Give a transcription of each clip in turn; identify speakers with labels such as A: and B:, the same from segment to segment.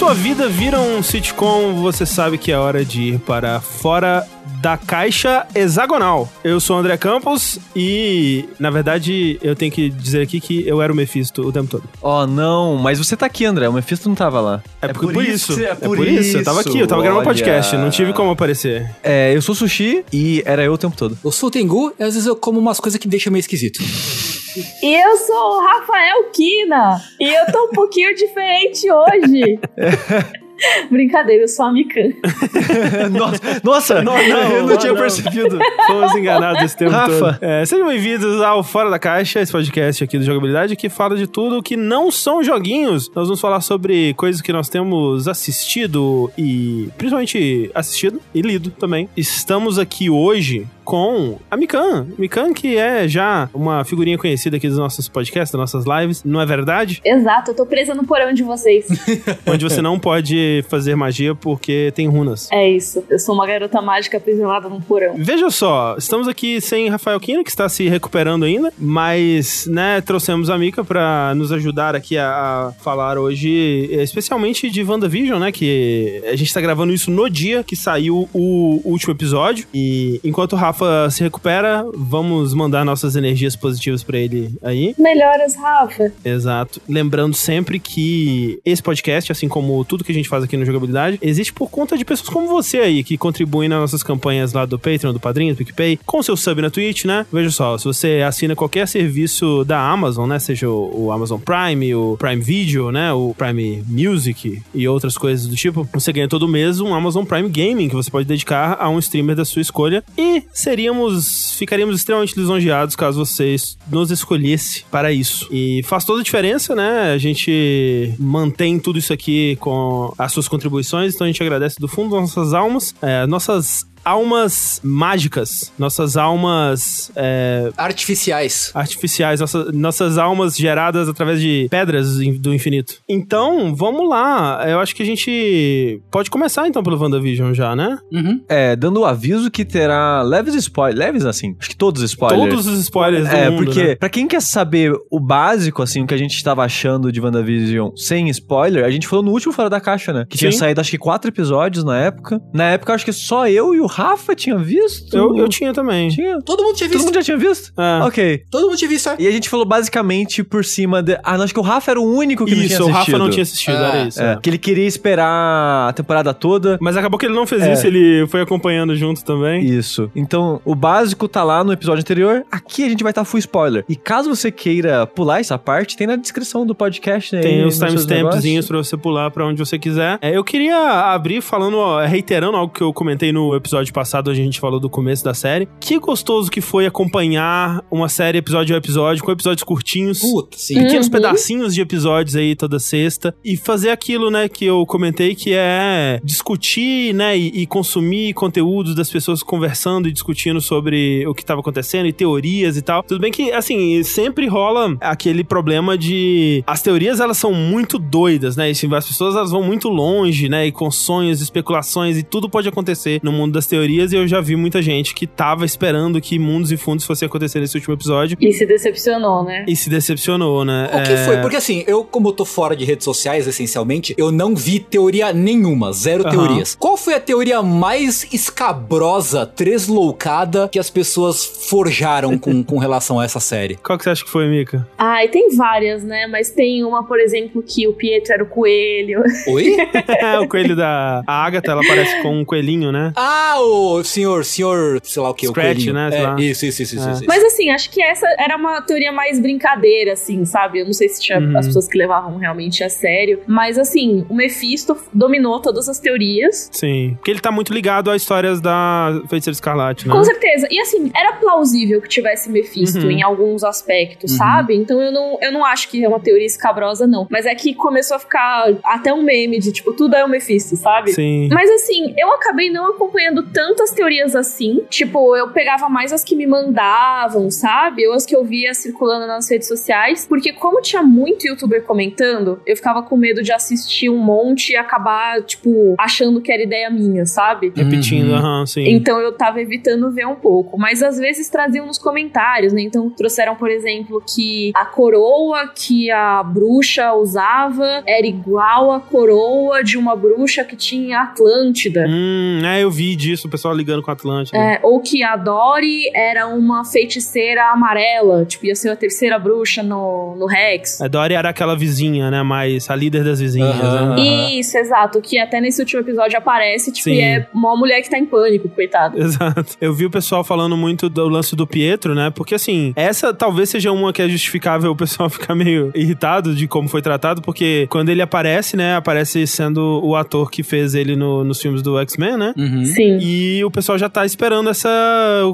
A: sua vida vira um sitcom, você sabe que é hora de ir para fora da caixa hexagonal. Eu sou o André Campos e, na verdade, eu tenho que dizer aqui que eu era o Mephisto o tempo todo.
B: Oh, não, mas você tá aqui, André. O Mephisto não tava lá.
A: É, por, por isso. É por, é por isso. Eu tava aqui, eu tava gravando um podcast, não tive como aparecer.
B: É, eu sou Sushi e era eu o tempo todo.
C: Eu sou o Tengu e às vezes eu como umas coisas que deixam meio esquisito.
D: E eu sou o Rafael Kina. E eu tô um pouquinho diferente hoje. Brincadeira, eu sou a Mikan.
B: nossa, nossa não, não, eu não tinha não. percebido.
A: Fomos enganados esse tempo Rafa. todo. É, sejam bem-vindos ao Fora da Caixa, esse podcast aqui do Jogabilidade que fala de tudo que não são joguinhos. Nós vamos falar sobre coisas que nós temos assistido e principalmente assistido e lido também. Estamos aqui hoje com a Mikan. Mikan, que é já uma figurinha conhecida aqui dos nossos podcasts, das nossas lives, não é verdade?
D: Exato, eu tô presa no porão de vocês.
A: Onde você não pode fazer magia porque tem runas.
D: É isso, eu sou uma garota mágica aprisionada num porão.
A: Veja só, estamos aqui sem Rafael Kina, que está se recuperando ainda, mas, né, trouxemos a Mika para nos ajudar aqui a, a, falar hoje, especialmente de WandaVision, né, que a gente tá gravando isso no dia que saiu o último episódio, e enquanto o Rafa Rafa se recupera, vamos mandar nossas energias positivas para ele aí.
D: Melhoras, Rafa.
A: Exato. Lembrando sempre que esse podcast, assim como tudo que a gente faz aqui no Jogabilidade, existe por conta de pessoas como você aí, que contribuem nas nossas campanhas lá do Patreon, do Padrinho, do PicPay, com seu sub na Twitch, né? Veja só, se você assina qualquer serviço da Amazon, né? Seja o, o Amazon Prime, o Prime Video, né? O Prime Music e outras coisas do tipo, você ganha todo mês um Amazon Prime Gaming que você pode dedicar a um streamer da sua escolha e seríamos, ficaríamos extremamente lisonjeados caso vocês nos escolhesse para isso. E faz toda a diferença, né? A gente mantém tudo isso aqui com as suas contribuições, então a gente agradece do fundo nossas almas. É, nossas almas mágicas, nossas almas. É,
C: artificiais.
A: Artificiais, nossa, nossas almas geradas através de pedras do infinito. Então, vamos lá. Eu acho que a gente pode começar então pelo WandaVision já, né?
B: Uhum. É, dando o aviso que terá leves spoilers. Leves assim? Acho que todos os spoilers.
A: Todos os spoilers do
B: É,
A: mundo,
B: porque
A: né?
B: pra quem quer saber o básico, assim, o que a gente estava achando de WandaVision sem spoiler, a gente falou no último Fora da Caixa, né? Que
A: Sim.
B: tinha saído acho que quatro episódios na época. Na época, acho que só eu e o Rafa tinha visto.
A: Eu, eu tinha também.
B: Tinha.
C: Todo mundo tinha
B: Todo
C: visto.
B: mundo já tinha visto?
A: É.
B: Ok.
C: Todo mundo tinha visto, é.
B: E a gente falou basicamente por cima de. Ah, não, acho que o Rafa era o único que não tinha
A: Isso, o
B: assistido.
A: Rafa não tinha assistido,
C: Ah,
A: era isso.
B: É,
A: é.
B: que ele queria esperar a temporada toda.
A: Mas acabou que ele não fez
B: É.
A: isso, ele foi acompanhando junto também.
B: Isso. Então, o básico tá lá no episódio anterior. Aqui a gente vai estar full spoiler. E caso você queira pular essa parte, tem na descrição do podcast, né?
A: Tem os timestampzinhos pra você pular pra onde você quiser. É, eu queria abrir falando, ó, reiterando algo que eu comentei no episódio passado, onde a gente falou do começo da série. Que gostoso que foi acompanhar uma série episódio a episódio, com episódios curtinhos.
C: Puta, sim.
A: Pequenos
D: Uhum.
A: pedacinhos de episódios aí toda sexta. E fazer aquilo, né, que eu comentei, que é discutir, né, e, e consumir conteúdos das pessoas conversando e discutindo sobre o que estava acontecendo e teorias e tal. Tudo bem que, assim, sempre rola aquele problema de. As teorias, elas são muito doidas, né? E, assim, as pessoas, elas vão muito longe, né? E com sonhos, especulações e tudo pode acontecer no mundo das teorias. E eu já vi muita gente que tava esperando que mundos e fundos fossem acontecer nesse último episódio.
D: E se decepcionou, né?
A: E se decepcionou, né?
C: O que
A: É,
C: foi? Porque assim, eu, como eu tô fora de redes sociais, essencialmente, eu não vi teoria nenhuma, zero
A: Aham.
C: teorias. Qual foi a teoria mais escabrosa, tresloucada que as pessoas forjaram com, com relação a essa série?
A: Qual que você acha que foi, Mika?
D: Ai, tem várias, né? Mas tem uma, por exemplo, que o Pietro era o coelho.
C: Oi?
A: É, o coelho da. A Agatha, ela parece com um coelhinho, né?
C: ah, o senhor, senhor, sei lá o que, o
A: Scratch,
C: coelhinho.
A: né,
C: É, isso, isso, isso,
A: É.
C: isso.
D: Mas assim, acho que essa era uma teoria mais brincadeira, assim, sabe? Eu não sei se tinha
A: Uhum.
D: as pessoas que levavam realmente a sério. Mas assim, o Mephisto dominou todas as teorias.
A: Sim. Porque ele tá muito ligado às histórias da Feiticeira Escarlate, né?
D: Com certeza. E assim, era plausível que tivesse Mephisto
A: Uhum.
D: em alguns aspectos,
C: Uhum.
D: sabe? Então eu não, eu não acho que é uma teoria escabrosa, não. Mas é que começou a ficar até um meme de tipo, tudo é o Mephisto, sabe?
A: Sim.
D: Mas assim, eu acabei não acompanhando tantas teorias assim. Tipo, eu pegava mais as que me mandavam, sabe? Ou as que eu via circulando nas redes sociais. Porque como tinha muito youtuber comentando, eu ficava com medo de assistir um monte e acabar, tipo, achando que era ideia minha, sabe?
A: Repetindo,
C: Uhum.
A: aham, sim.
D: Então eu tava evitando ver um pouco. Mas às vezes traziam nos comentários, né? Então trouxeram, por exemplo, que a coroa que a bruxa usava era igual a coroa de uma bruxa que tinha Atlântida.
A: Hum, é, eu vi disso, o pessoal ligando com a Atlântida.
D: É, ou que a Dory era uma feiticeira amarela, tipo, ia ser a terceira bruxa no, no Rex.
A: A Dory era aquela vizinha, né? Mais a líder das vizinhas,
C: Aham.
A: né?
D: Isso, exato. Que até nesse último episódio aparece, tipo,
A: Sim.
D: e é uma mulher que tá em pânico, coitada.
A: Exato. Eu vi o pessoal falando muito do lance do Pietro, né? Porque assim, essa talvez seja uma que é justificável o pessoal ficar meio irritado de como foi tratado, porque quando ele aparece, né? Aparece sendo o ator que fez ele no- nos filmes do X-Men, né?
C: Uhum.
D: Sim.
A: E o pessoal já tá esperando essa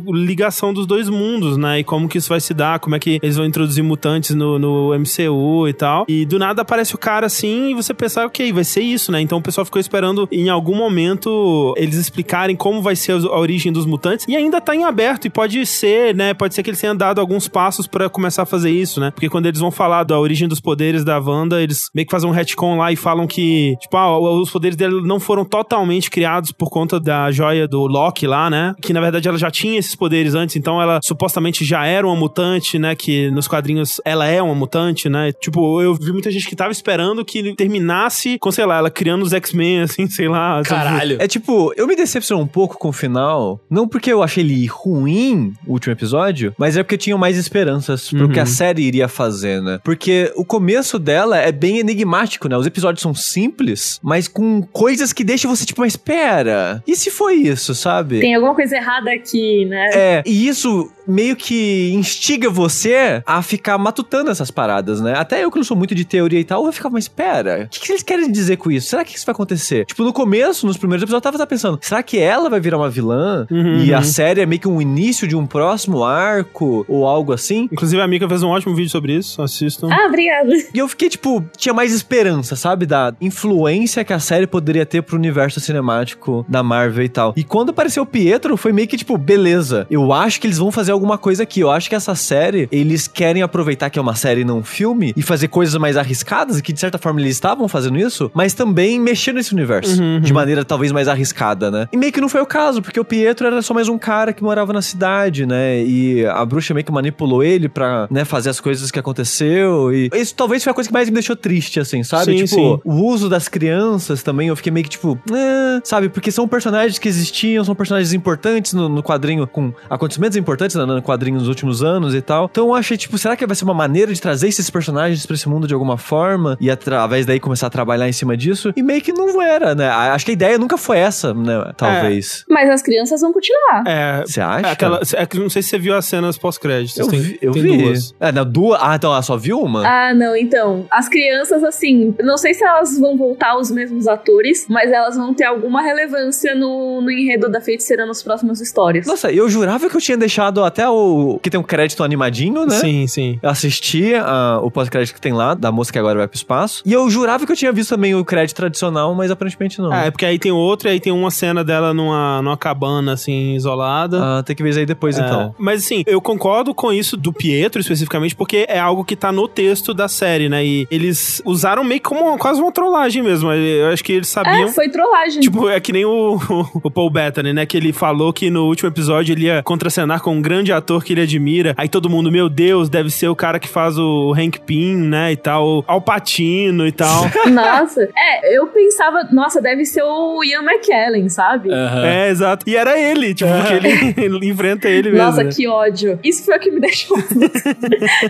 A: ligação dos dois mundos, né? E como que isso vai se dar, como é que eles vão introduzir mutantes no, no MCU e tal. E do nada aparece o cara assim e você pensa, ok, vai ser isso, né? Então o pessoal ficou esperando em algum momento eles explicarem como vai ser a origem dos mutantes. E ainda tá em aberto e pode ser, né? Pode ser que eles tenham dado alguns passos pra começar a fazer isso, né? Porque quando eles vão falar da origem dos poderes da Wanda, eles meio que fazem um retcon lá e falam que, tipo, ah, os poderes dela não foram totalmente criados por conta da joia do Loki lá, né? Que na verdade ela já tinha esses poderes antes, então ela supostamente já era uma mutante, né? Que nos quadrinhos ela é uma mutante, né? Tipo, eu vi muita gente que tava esperando que terminasse com, sei lá, ela criando os X-Men, assim, sei lá. sabe?
C: Caralho.
B: É tipo, eu me decepcionei um pouco com o final, não porque eu achei ele ruim, o último episódio, mas é porque eu tinha mais esperanças pro
A: Uhum.
B: que a série iria fazer, né? Porque o começo dela é bem enigmático, né? Os episódios são simples, mas com coisas que deixam você tipo, mas espera, e se foi isso, sabe?
D: Tem alguma coisa errada aqui, né?
B: É, e isso meio que instiga você a ficar matutando essas paradas, né? Até eu que não sou muito de teoria e tal, eu ficava, mas espera, o que, que eles querem dizer com isso? Será que isso vai acontecer? Tipo, no começo, nos primeiros episódios, eu tava, tava pensando, será que ela vai virar uma vilã?
A: Uhum,
B: e a
A: uhum.
B: série é meio que um início de um próximo arco, ou algo assim?
A: Inclusive a Mika fez um ótimo vídeo sobre isso, assistam.
D: Ah, obrigada.
B: E eu fiquei, tipo, tinha mais esperança, sabe? Da influência que a série poderia ter pro universo cinemático da Marvel e tal. E quando apareceu o Pietro, foi meio que, tipo, beleza. Eu acho que eles vão fazer alguma coisa aqui. Eu acho que essa série, eles querem aproveitar que é uma série e não um filme e fazer coisas mais arriscadas, que de certa forma eles estavam fazendo isso, mas também mexer nesse universo.
A: Uhum,
B: De
A: uhum.
B: maneira talvez mais arriscada, né? E meio que não foi o caso, porque o Pietro era só mais um cara que morava na cidade, né? E a bruxa meio que manipulou ele pra, né, fazer as coisas que aconteceu. E isso talvez foi a coisa que mais me deixou triste, assim, sabe?
A: Sim,
B: tipo,
A: sim.
B: o uso das crianças também, eu fiquei meio que tipo, "Ah", sabe? Porque são personagens que existiam, são personagens importantes no, no quadrinho, com acontecimentos importantes né, no quadrinho nos últimos anos e tal. Então eu achei, tipo, será que vai ser uma maneira de trazer esses personagens pra esse mundo de alguma forma e através daí começar a trabalhar em cima disso? E meio que não era, né? Acho que a ideia nunca foi essa, né? Talvez.
D: Mas as crianças vão continuar.
A: É.
B: Você acha?
A: É aquela, é que não sei se você viu as cenas pós-créditos.
B: Eu
A: tem,
B: vi. Eu
A: tem
B: vi.
A: duas.
B: É, na duas. Ah, então ela só viu uma?
D: Ah, não, então. As crianças, assim, não sei se elas vão voltar os mesmos atores, mas elas vão ter alguma relevância no, no enredo da feiticeira nas próximas histórias.
B: Nossa, eu jurava que eu tinha deixado até o. que tem um crédito animadinho, né?
A: Sim, sim.
B: Eu assisti ah, o pós-crédito que tem lá, da moça que agora vai pro espaço. E eu jurava que eu tinha visto também o crédito tradicional, mas aparentemente não.
A: É, porque aí tem outro, e aí tem uma cena dela numa, numa cabana, assim, isolada.
B: Ah, tem que ver isso aí depois,
A: É,
B: então.
A: Mas assim, eu concordo com isso do Pietro especificamente, porque é algo que tá no texto da série, né? E eles usaram meio que como uma- quase uma trollagem mesmo. Eu acho que eles sabiam.
D: É, foi trollagem.
A: Tipo, é que nem o, o Paul Bettany, né? Que ele falou que no último episódio ele ia contracenar com um grande ator que ele admira. Aí todo mundo, meu Deus, deve ser o cara que faz o Hank Pym, né? E tal, Al Pacino e tal.
D: Nossa. É, eu pensava, nossa, deve ser o Ian McKellen, sabe?
C: Aham.
A: é, exato. E era ele, tipo, porque ele, ele enfrenta ele mesmo.
D: Nossa,
A: né?
D: que ódio. Isso foi o que me deixou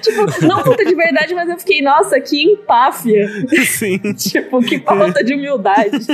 D: tipo, não puta de verdade, mas eu fiquei, nossa, que empáfia.
A: Sim.
D: tipo, que falta de humildade.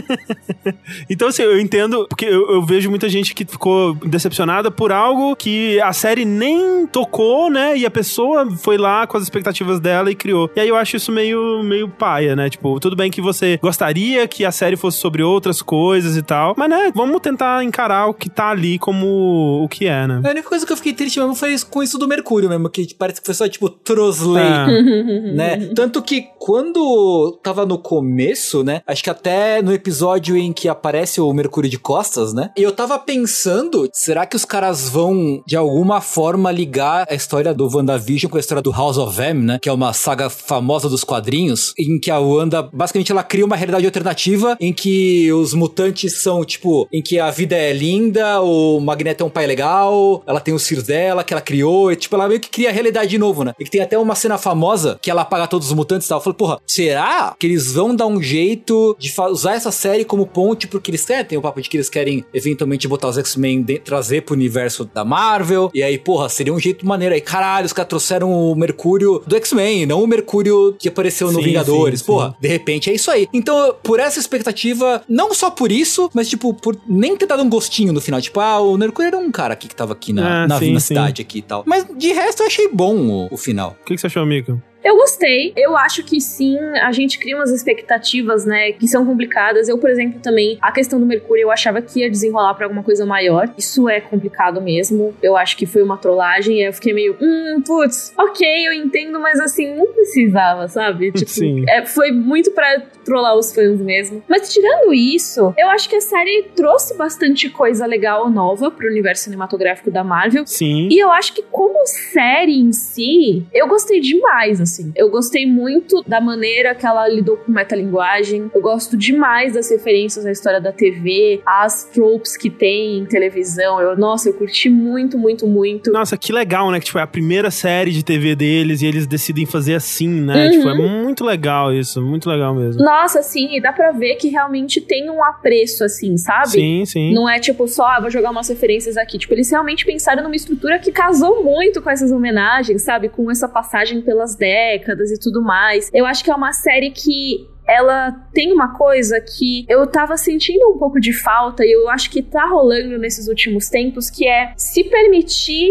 A: Então, assim, eu entendo, porque eu, eu vejo muita gente que ficou decepcionada por algo que a série nem tocou, né? E a pessoa foi lá com as expectativas dela e criou. E aí eu acho isso meio, meio paia, né? Tipo, tudo bem que você gostaria que a série fosse sobre outras coisas e tal, mas, né, vamos tentar encarar o que tá ali como o que é, né?
C: A única coisa que eu fiquei triste mesmo foi com isso do Mercúrio mesmo, que parece que foi só, tipo, trosley,
A: É.
C: né? Tanto que quando tava no começo, né? Acho que até no episódio em que aparece o Mercúrio de Costas, né? Eu tava pensando, será que os caras vão de alguma forma ligar a história do WandaVision com a história do House of M, né? Que é uma saga famosa dos quadrinhos, em que a Wanda, basicamente, ela cria uma realidade alternativa em que os mutantes são, tipo, em que a vida é linda, o Magneto é um pai legal, ela tem os filhos dela, que ela criou, e, tipo, ela meio que cria a realidade de novo, né? E que tem até uma cena famosa que ela apaga todos os mutantes e tal. Eu falei, porra, será que eles vão dar um jeito de usar essa série como ponte porque eles querem? Tem o papo de que eles querem eventualmente botar os X-Men, trazer pro universo da Marvel, e aí, porra, seria um jeito maneiro. Aí, caralho, os caras trouxeram o Mercúrio do X-Men, não o Mercúrio que apareceu no
A: Sim,
C: Vingadores.
A: sim,
C: porra,
A: sim.
C: de repente é isso aí. Então, por essa expectativa, não só por isso, mas, tipo, por nem ter dado um gostinho no final. Tipo, ah, o Mercúrio era um cara aqui que tava aqui na,
A: Ah,
C: na, na cidade aqui e tal. Mas de resto eu achei bom o, o final.
A: O que, que você achou, amigo?
D: Eu gostei. Eu acho que sim, a gente cria umas expectativas, né, que são complicadas. Eu, por exemplo, também, a questão do Mercúrio, eu achava que ia desenrolar pra alguma coisa maior. Isso é complicado mesmo. Eu acho que foi uma trollagem. E eu fiquei meio, hum, putz, ok, eu entendo, mas assim, não precisava, sabe? Tipo,
A: Sim.
D: é, foi muito pra trollar os fãs mesmo. Mas tirando isso, eu acho que a série trouxe bastante coisa legal nova pro universo cinematográfico da Marvel.
A: Sim.
D: E eu acho que como série em si, eu gostei demais, assim. Eu gostei muito da maneira que ela lidou com metalinguagem. Eu gosto demais das referências à história da TV, as tropes que tem em televisão. Eu, nossa, eu curti muito, muito, muito.
A: Nossa, que legal, né? Que tipo, é a primeira série de TV deles e eles decidem fazer assim, né?
D: Uhum.
A: Tipo, é muito legal isso, muito legal mesmo.
D: Nossa, sim, e dá pra ver que realmente tem um apreço, assim, sabe?
A: Sim, sim.
D: Não é tipo só, ah, vou jogar umas referências aqui. Tipo, eles realmente pensaram numa estrutura que casou muito com essas homenagens, sabe? Com essa passagem pelas décadas e tudo mais. Eu acho que é uma série que. Ela tem uma coisa que eu tava sentindo um pouco de falta e eu acho que tá rolando nesses últimos tempos, que é se permitir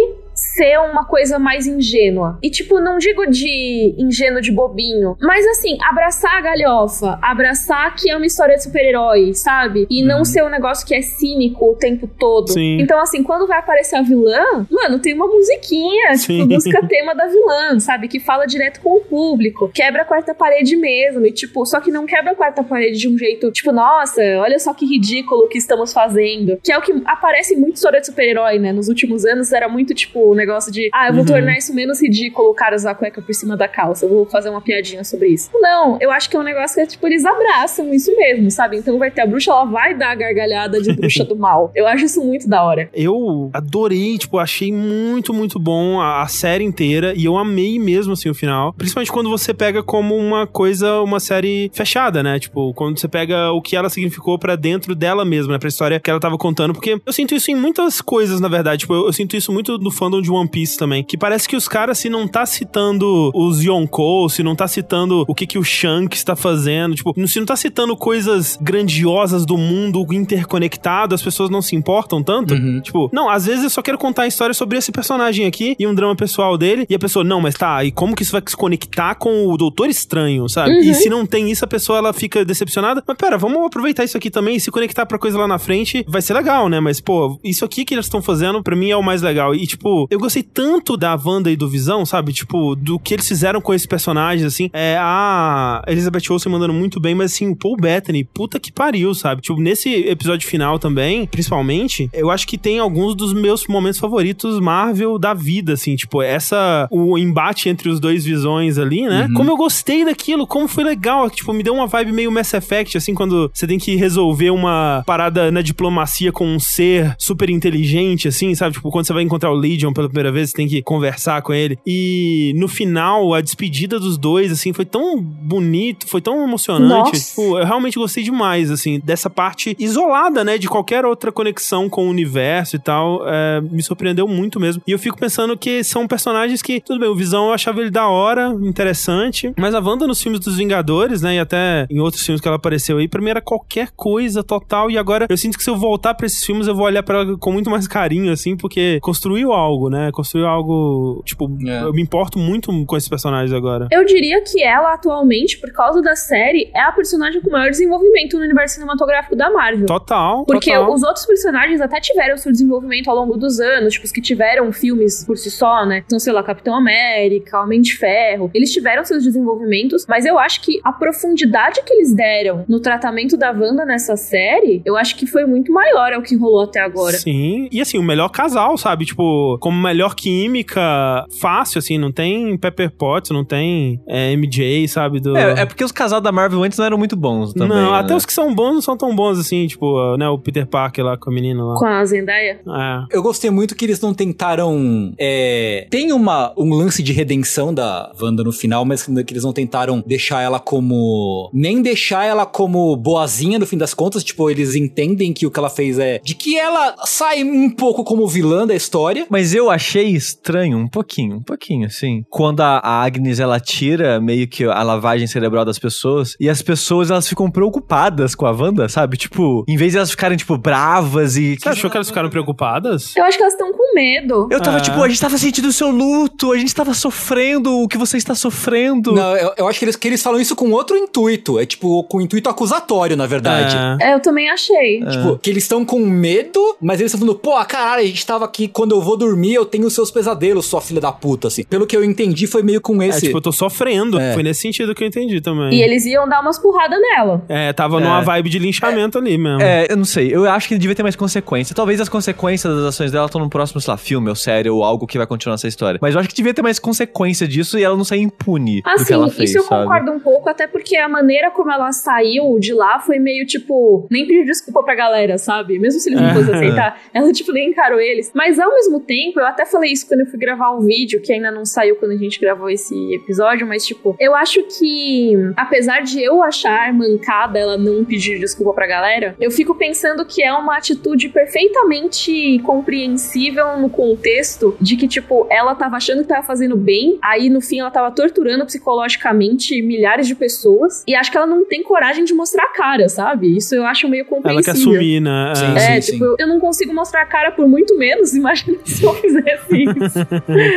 D: ser uma coisa mais ingênua. E, tipo, não digo de ingênuo de bobinho, mas assim, abraçar a galhofa, abraçar que é uma história de super-herói, sabe? E não ser um negócio que é cínico o tempo todo.
A: Sim.
D: Então, assim, quando vai aparecer a vilã, mano, tem uma musiquinha,
A: Sim.
D: tipo, música tema da vilã, sabe? Que fala direto com o público. Quebra a quarta parede mesmo. E, tipo, só que não quebra a quarta parede de um jeito, tipo, nossa, olha só que ridículo que estamos fazendo. Que é o que aparece em muito história de super-herói, né? Nos últimos anos era muito, tipo, o negócio de, ah, eu vou
A: Uhum.
D: tornar isso menos ridículo, o cara usar a cueca por cima da calça. Eu vou fazer uma piadinha sobre isso. Não, eu acho que é um negócio que, é, tipo, eles abraçam isso mesmo, sabe? Então vai ter a bruxa, ela vai dar a gargalhada de bruxa do mal. Eu acho isso muito da hora.
A: Eu adorei, tipo, achei muito, muito bom a, a série inteira e eu amei mesmo, assim, o final. Principalmente quando você pega como uma coisa, uma série fechada, né? Tipo, quando você pega o que ela significou pra dentro dela mesma, né? Pra história que ela tava contando. Porque eu sinto isso em muitas coisas, na verdade. Tipo, eu, eu sinto isso muito no fandom de One Piece também. Que parece que os caras, se não tá citando os Yonkou, se não tá citando o que que o Shanks tá fazendo, tipo, se não tá citando coisas grandiosas do mundo interconectado, as pessoas não se importam tanto.
C: Uhum.
A: Tipo, não, às vezes eu só quero contar a história sobre esse personagem aqui e um drama pessoal dele. E a pessoa, não, mas tá, e como que isso vai se conectar com o Doutor Estranho, sabe? E se não tem isso, a pessoa ela fica decepcionada. Mas pera, vamos aproveitar isso aqui também e se conectar pra coisa lá na frente. Vai ser legal, né? Mas, pô, isso aqui que eles estão fazendo, pra mim, é o mais legal. E, tipo, eu gostei tanto da Wanda e do Visão, sabe? Tipo, do que eles fizeram com esses personagens, assim. É, a Elizabeth Olsen mandando muito bem, mas, assim, o Paul Bettany, puta que pariu, sabe? Tipo, nesse episódio final também, principalmente, eu acho que tem alguns dos meus momentos favoritos Marvel da vida, assim. Tipo, essa... O embate entre os dois visões ali, né?
C: Uhum.
A: Como eu gostei daquilo, como foi legal. Tipo, me deu uma vibe meio Mass Effect, assim, quando você tem que resolver uma parada na diplomacia com um ser super inteligente, assim, sabe? Tipo, quando você vai encontrar o Legion pela primeira vez, você tem que conversar com ele. E no final, a despedida dos dois, assim, foi tão bonito, foi tão emocionante. Tipo, eu realmente gostei demais, assim, dessa parte isolada, né, de qualquer outra conexão com o universo e tal. É, me surpreendeu muito mesmo. E eu fico pensando que são personagens que, tudo bem, o Visão eu achava ele da hora, interessante, mas a Wanda nos filmes dos Vingadores, né, e até em outros filmes que ela apareceu aí, pra mim era qualquer coisa total. E agora eu sinto que se eu voltar pra esses filmes, eu vou olhar pra ela com muito mais carinho, assim, porque construiu algo algo, né? Construiu algo. Tipo,
C: É.
A: eu me importo muito com esses personagens agora.
D: Eu diria que ela, atualmente, por causa da série, é a personagem com maior desenvolvimento no universo cinematográfico da Marvel.
A: Total.
D: Porque
A: total.
D: os outros personagens até tiveram seu desenvolvimento ao longo dos anos, tipo, os que tiveram filmes por si só, né? Então, sei lá, Capitão América, Homem de Ferro. Eles tiveram seus desenvolvimentos, mas eu acho que a profundidade que eles deram no tratamento da Wanda nessa série, eu acho que foi muito maior ao que rolou até agora.
A: Sim. E assim, o melhor casal, sabe? Tipo, como melhor química, fácil, assim, não tem Pepper Potts, não tem é, MJ, sabe? Do...
B: É, é porque os casais da Marvel antes não eram muito bons também.
A: não,
B: né?
A: até os que são bons não são tão bons assim, tipo, né, o Peter Parker lá com a menina lá.
D: Com a Zendaya.
A: É.
C: Eu gostei muito que eles não tentaram. É... Tem uma, um lance de redenção da Wanda no final, mas que eles não tentaram deixar ela como. Nem deixar ela como boazinha no fim das contas. Tipo, eles entendem que o que ela fez é. De que ela sai um pouco como vilã da história.
B: Mas eu achei estranho, um pouquinho, um pouquinho, assim. Quando a, a Agnes, ela tira meio que a lavagem cerebral das pessoas, e as pessoas, elas ficam preocupadas com a Wanda, sabe? Tipo, em vez de elas ficarem, tipo, bravas e...
A: Você achou que elas ficaram preocupadas?
D: Eu acho que elas estão com medo.
B: Eu tava,
A: Ah.
B: tipo, a gente tava sentindo o seu luto, a gente tava sofrendo o que você está sofrendo.
C: Não, eu, eu acho que eles, que eles falam isso com outro intuito. É tipo, com intuito acusatório, na verdade.
A: É.
D: É, eu também achei.
C: Tipo, que eles estão com medo, mas eles estão falando, pô, caralho, a gente tava aqui, quando eu vou dormir, eu tenho os seus pesadelos, sua filha da puta, assim. Pelo que eu entendi, foi meio com
A: É,
C: esse.
A: tipo, eu tô sofrendo.
C: É.
A: Foi nesse sentido que eu entendi também.
D: E eles iam dar umas porradas nela.
A: É, tava numa vibe de linchamento ali mesmo.
B: É, eu não sei. Eu acho que devia ter mais consequência. Talvez as consequências das ações dela estão no próximo, sei lá, filme ou série ou algo que vai continuar essa história. Mas eu acho que devia ter mais consequência disso e ela não sair impune do
D: Assim,
B: que ela fez,
D: isso eu
B: sabe?
D: concordo um pouco, até porque a maneira como ela saiu de lá foi meio tipo, nem pediu desculpa pra galera, sabe? Mesmo se eles não
A: É.
D: fossem aceitar, ela tipo nem encarou eles. Mas ao mesmo tempo, eu até falei isso quando eu fui gravar o vídeo, que ainda não saiu quando a gente gravou esse episódio, mas tipo, eu acho que apesar de eu achar mancada ela não pedir desculpa pra galera, eu fico pensando que é uma atitude perfeitamente compreensível no contexto de que, tipo, ela tava achando que tava fazendo bem, aí no fim ela tava torturando psicologicamente milhares de pessoas, e acho que ela não tem coragem de mostrar a cara, sabe? Isso eu acho meio
A: Ela
D: compreensível.
A: quer assumir, né?
C: Sim,
A: É.
D: É, tipo, eu não consigo mostrar a cara por muito menos, imagina se eu fizesse isso.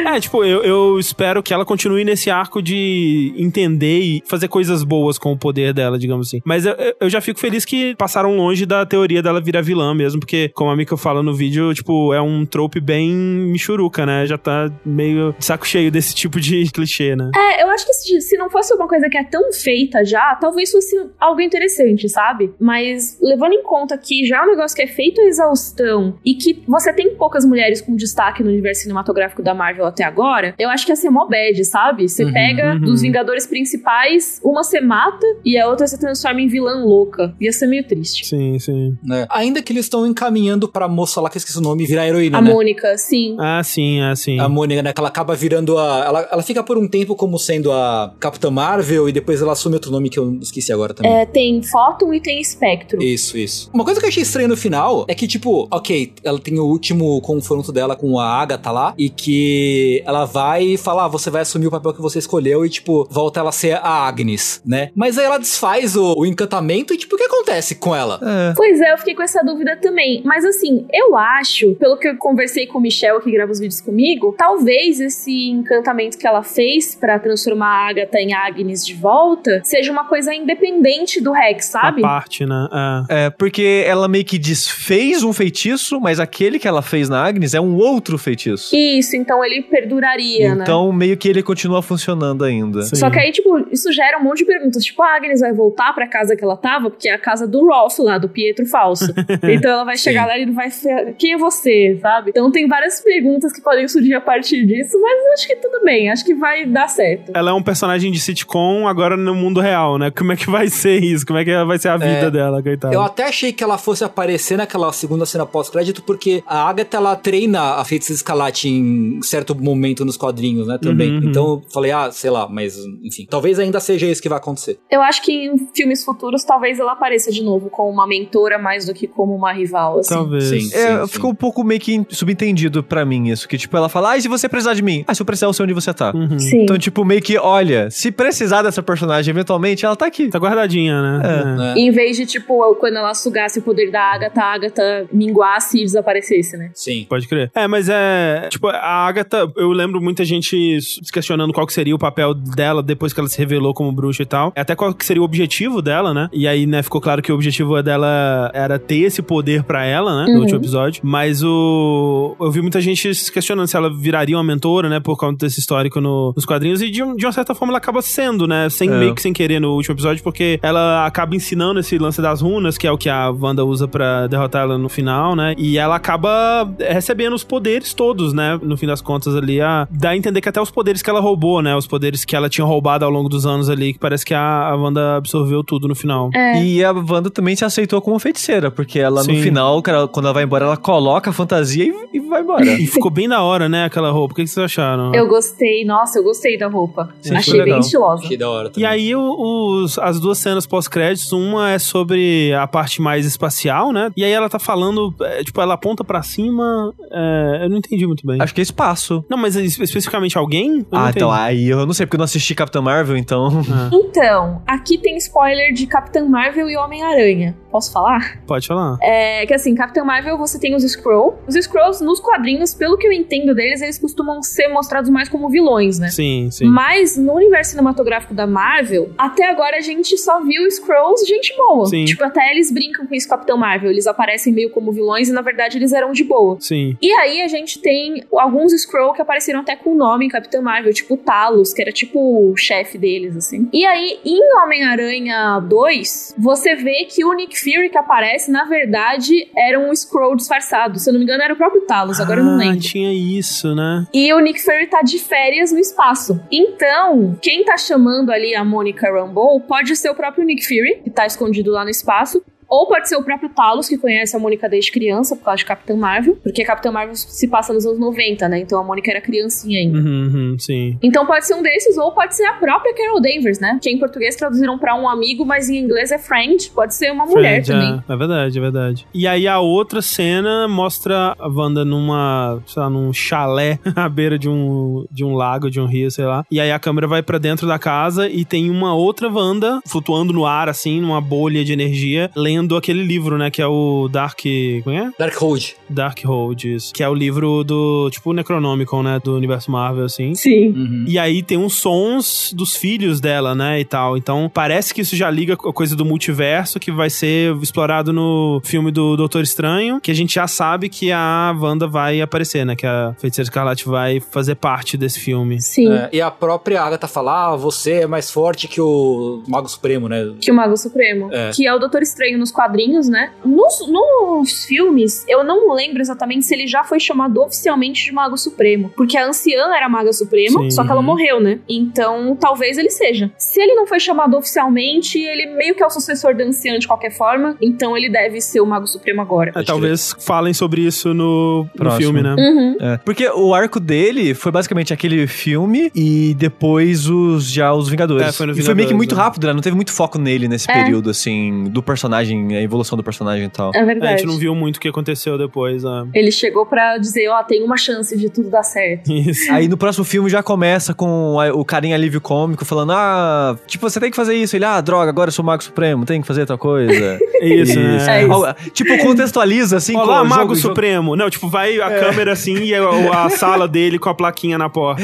A: É, tipo, eu, eu espero que ela continue nesse arco de entender e fazer coisas boas com o poder dela, digamos assim. Mas eu, eu- já fico feliz que passaram longe da teoria dela virar vilã mesmo, porque, como a Mika fala no vídeo, tipo, é um trope bem michuruca, né? Já tá meio saco cheio desse tipo de clichê, né?
D: É, eu acho que se, se não fosse uma coisa que é tão feita já, talvez fosse algo interessante, sabe? Mas levando em conta que já é um negócio que é feito à exaustão e que você tem poucas mulheres com destaque no universo cinematográfico da Marvel até agora, eu acho que ia ser mó bad, sabe? Você
C: Uhum,
D: pega
A: uhum.
D: dos Vingadores principais, uma você mata e a outra você transforma em vilã louca. Ia ser meio triste.
A: Sim, sim.
C: né? Ainda que eles estão encaminhando pra moça lá, que eu esqueci o nome, virar heroína,
D: A
C: né?
D: Mônica, sim.
A: Ah, sim, é sim.
C: A Mônica, né? Que ela acaba virando a. Ela, ela fica por um tempo como sendo a Capitã Marvel e depois ela assume outro nome que eu esqueci agora também.
D: É, tem Photon e tem Spectro.
C: Isso, isso. Uma coisa que eu achei estranha no final é que, tipo, ok, ela tem o último confronto dela com a Agatha lá, e que ela vai falar, ah, você vai assumir o papel que você escolheu, e, tipo, volta ela a ser a Agnes, né? Mas aí ela desfaz o, o encantamento e, tipo, o que acontece com ela?
B: É.
D: Pois é, eu fiquei com essa dúvida também. Mas assim, eu acho, pelo que eu conversei com o Michel que grava os vídeos comigo, talvez esse encantamento que ela fez pra transformar a Agatha em Agnes de volta seja uma coisa independente do Rex, sabe?
A: A parte, né? É.
B: É, porque ela meio que desfez um feitiço, mas aquele que ela fez na Agnes é um outro feitiço.
D: Isso, então ele perduraria, né?
B: Então, meio que ele continua funcionando ainda.
A: Sim.
D: Só que aí, tipo, isso gera um monte de perguntas. Tipo, a Agnes vai voltar pra casa que ela tava, porque é a casa do Rolf lá, do Pietro Falso. então ela vai chegar
C: Sim.
D: lá e ele vai. fer- Quem é você, sabe? Então tem várias perguntas que podem surgir a partir disso, mas acho que tudo bem, acho que vai dar certo.
A: Ela é um personagem de sitcom agora no mundo real, né? Como é que vai ser isso? Como é que vai ser a vida
C: É,
A: dela, coitada?
C: Eu até achei que ela fosse aparecer naquela segunda cena pós-crédito, porque a Agatha, ela treina a Feiticeira Escarlate em certo momento nos quadrinhos, né, também.
A: Uhum, uhum.
C: Então eu falei, ah, sei lá, mas, enfim, talvez ainda seja isso que vai acontecer.
D: Eu acho que em filmes futuros talvez ela apareça de novo como uma mentora mais do que como uma rival, assim.
A: Talvez.
C: Sim.
B: É, ficou um pouco meio que subentendido pra mim isso, que tipo, ela fala, ah, e se você precisar de mim? Ah, se eu precisar, eu sei onde você tá.
A: Uhum.
D: Sim.
B: Então, tipo, meio que, olha, se precisar dessa personagem eventualmente, ela tá aqui.
A: Tá guardadinha, né?
B: É.
C: né?
D: Em vez de, tipo, quando ela sugasse o poder da Agatha, a Agatha minguasse e desaparecesse, né?
C: Sim.
A: Pode crer. É, mas é, é. Tipo, a Agatha, eu lembro muita gente se questionando qual que seria o papel dela depois que ela se revelou como bruxa e tal. Até qual que seria o objetivo dela, né? E aí, né, ficou claro que o objetivo dela era ter esse poder pra ela, né? No
D: Uhum.
A: último episódio. Mas o. Eu vi muita gente se questionando se ela viraria uma mentora, né? Por conta desse histórico no- nos quadrinhos. E de, de uma certa forma ela acaba sendo, né? Sem,
B: É.
A: Meio que sem querer no último episódio, porque ela acaba ensinando esse lance das runas, que é o que a Wanda usa pra derrotar ela no final, né? E ela acaba recebendo os poderes todos, né? No fim das contas ali, a, dá a entender que até os poderes que ela roubou, né? Os poderes que ela tinha roubado ao longo dos anos ali, que parece que a, a Wanda absorveu tudo no final.
D: É.
B: E a Wanda também se aceitou como feiticeira, porque ela
A: Sim.
B: no final, cara, quando ela vai embora, ela coloca a fantasia e, e vai embora.
A: E ficou bem da hora, né? Aquela roupa. O que, vocês acharam?
D: Eu gostei, nossa, eu gostei da roupa.
B: Sim,
D: Achei bem estilosa.
C: Achei da hora
A: E
C: também.
A: aí, o- os, as duas cenas pós-créditos, uma é sobre a parte mais espacial, né? E aí ela tá falando, é, tipo, ela aponta pra cima. é, não entendi muito bem.
B: Acho que é espaço.
A: Não, mas es- especificamente alguém? Eu
B: ah, então aí eu não sei, porque eu não assisti Capitã Marvel, então.
A: Ah,
D: Então, aqui tem spoiler de Capitã Marvel e Homem-Aranha. Posso falar?
A: pode falar.
D: É que assim, Capitã Marvel você tem os Skrull. Os Skrulls, nos quadrinhos, pelo que eu entendo deles, eles costumam ser mostrados mais como vilões, né?
A: Sim, sim.
D: Mas no universo cinematográfico da Marvel, até agora a gente só viu Skrulls gente boa.
A: Sim.
D: Tipo, até eles brincam com isso Capitão Marvel. Eles aparecem meio como vilões e na verdade eles eram de boa.
A: Sim.
D: E aí a gente tem alguns Skrull que apareceram até com o nome em Capitã Marvel, tipo Talos, que era tipo o chefe deles, assim. E aí, em Homem-Aranha 2, você vê que o Nick Fury que aparece, na verdade, era um Skrull disfarçado. Se eu não me engano, era o próprio Talos, agora eu não
A: Ah,
D: lembro.
A: tinha isso, né?
D: E o Nick Fury tá de férias no espaço. Então, quem tá chamando ali a Monica Rambeau pode ser o próprio Nick Fury, que tá escondido lá no espaço. Ou pode ser o próprio Talos, que conhece a Mônica desde criança, por causa de Capitã Marvel. Porque Capitã Marvel se passa nos anos 90, né? Então a Mônica era criancinha ainda.
A: Uhum, uhum, sim.
D: Então pode ser um desses, ou pode ser a própria Carol Danvers, né? Que em português traduziram pra um amigo, mas em inglês é friend. Pode ser uma mulher
A: Friend,
D: também.
A: É, é verdade, é verdade. E aí a outra cena mostra a Wanda numa, sei lá, num chalé à beira de um, de um lago, de um rio, sei lá. E aí a câmera vai pra dentro da casa e tem uma outra Wanda flutuando no ar, assim, numa bolha de energia, lendo aquele livro, né? Que é o Dark. Como é?
C: Darkhold.
A: Darkhold, isso. Que é o livro do, tipo, Necronomicon, né? Do universo Marvel, assim.
D: Sim.
C: Uhum.
A: E aí tem uns sons dos filhos dela, né, e tal. Então parece que isso já liga com a coisa do multiverso que vai ser explorado no filme do Doutor Estranho, que a gente já sabe que a Wanda vai aparecer, né, que a Feiticeira Escarlate vai fazer parte desse filme.
D: Sim.
C: É, e a própria Agatha fala: ah, você é mais forte que o Mago Supremo, né?
D: Que o Mago Supremo.
C: É.
D: Que é o Doutor Estranho nos quadrinhos, né? Nos, nos filmes, eu não lembro exatamente se ele já foi chamado oficialmente de Mago Supremo. Porque a anciã era Maga Suprema,
A: Sim.
D: só que ela morreu, né? Então, talvez ele seja. Se ele não foi chamado oficialmente, ele meio que é o sucessor da anciã de qualquer forma. Então, ele deve ser o Mago Supremo agora.
A: É, talvez falem sobre isso no, no filme, né?
D: Uhum.
B: É. Porque o arco dele foi basicamente aquele filme e depois os já os Vingadores.
A: É, foi no
B: e foi meio que
A: Vingadores,
B: muito
A: né?
B: rápido, né? Não teve muito foco nele nesse
D: É.
B: período, assim, do personagem, a evolução do personagem e tal.
D: É
A: É, a
D: verdade.
A: gente não viu muito o que aconteceu depois. né?
D: Ele chegou pra dizer, ó, tem uma chance de tudo dar certo.
A: Isso.
B: Aí no próximo filme já começa com a- o carinha alívio cômico falando: Ah, tipo, você tem que fazer isso. Ele, ah, droga, agora eu sou o Mago Supremo, tem que fazer tal coisa.
A: Isso, né?
D: É isso.
B: Tipo, contextualiza assim
A: Olá,
B: com o
A: Mago
B: jogo- jogo-
A: Supremo. Não, tipo, vai a câmera assim e a, a sala dele com a plaquinha na porta.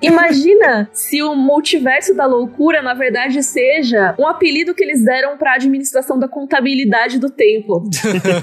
D: Imagina se o multiverso da loucura, na verdade, seja um apelido que eles deram pra administração da contabilidade do templo.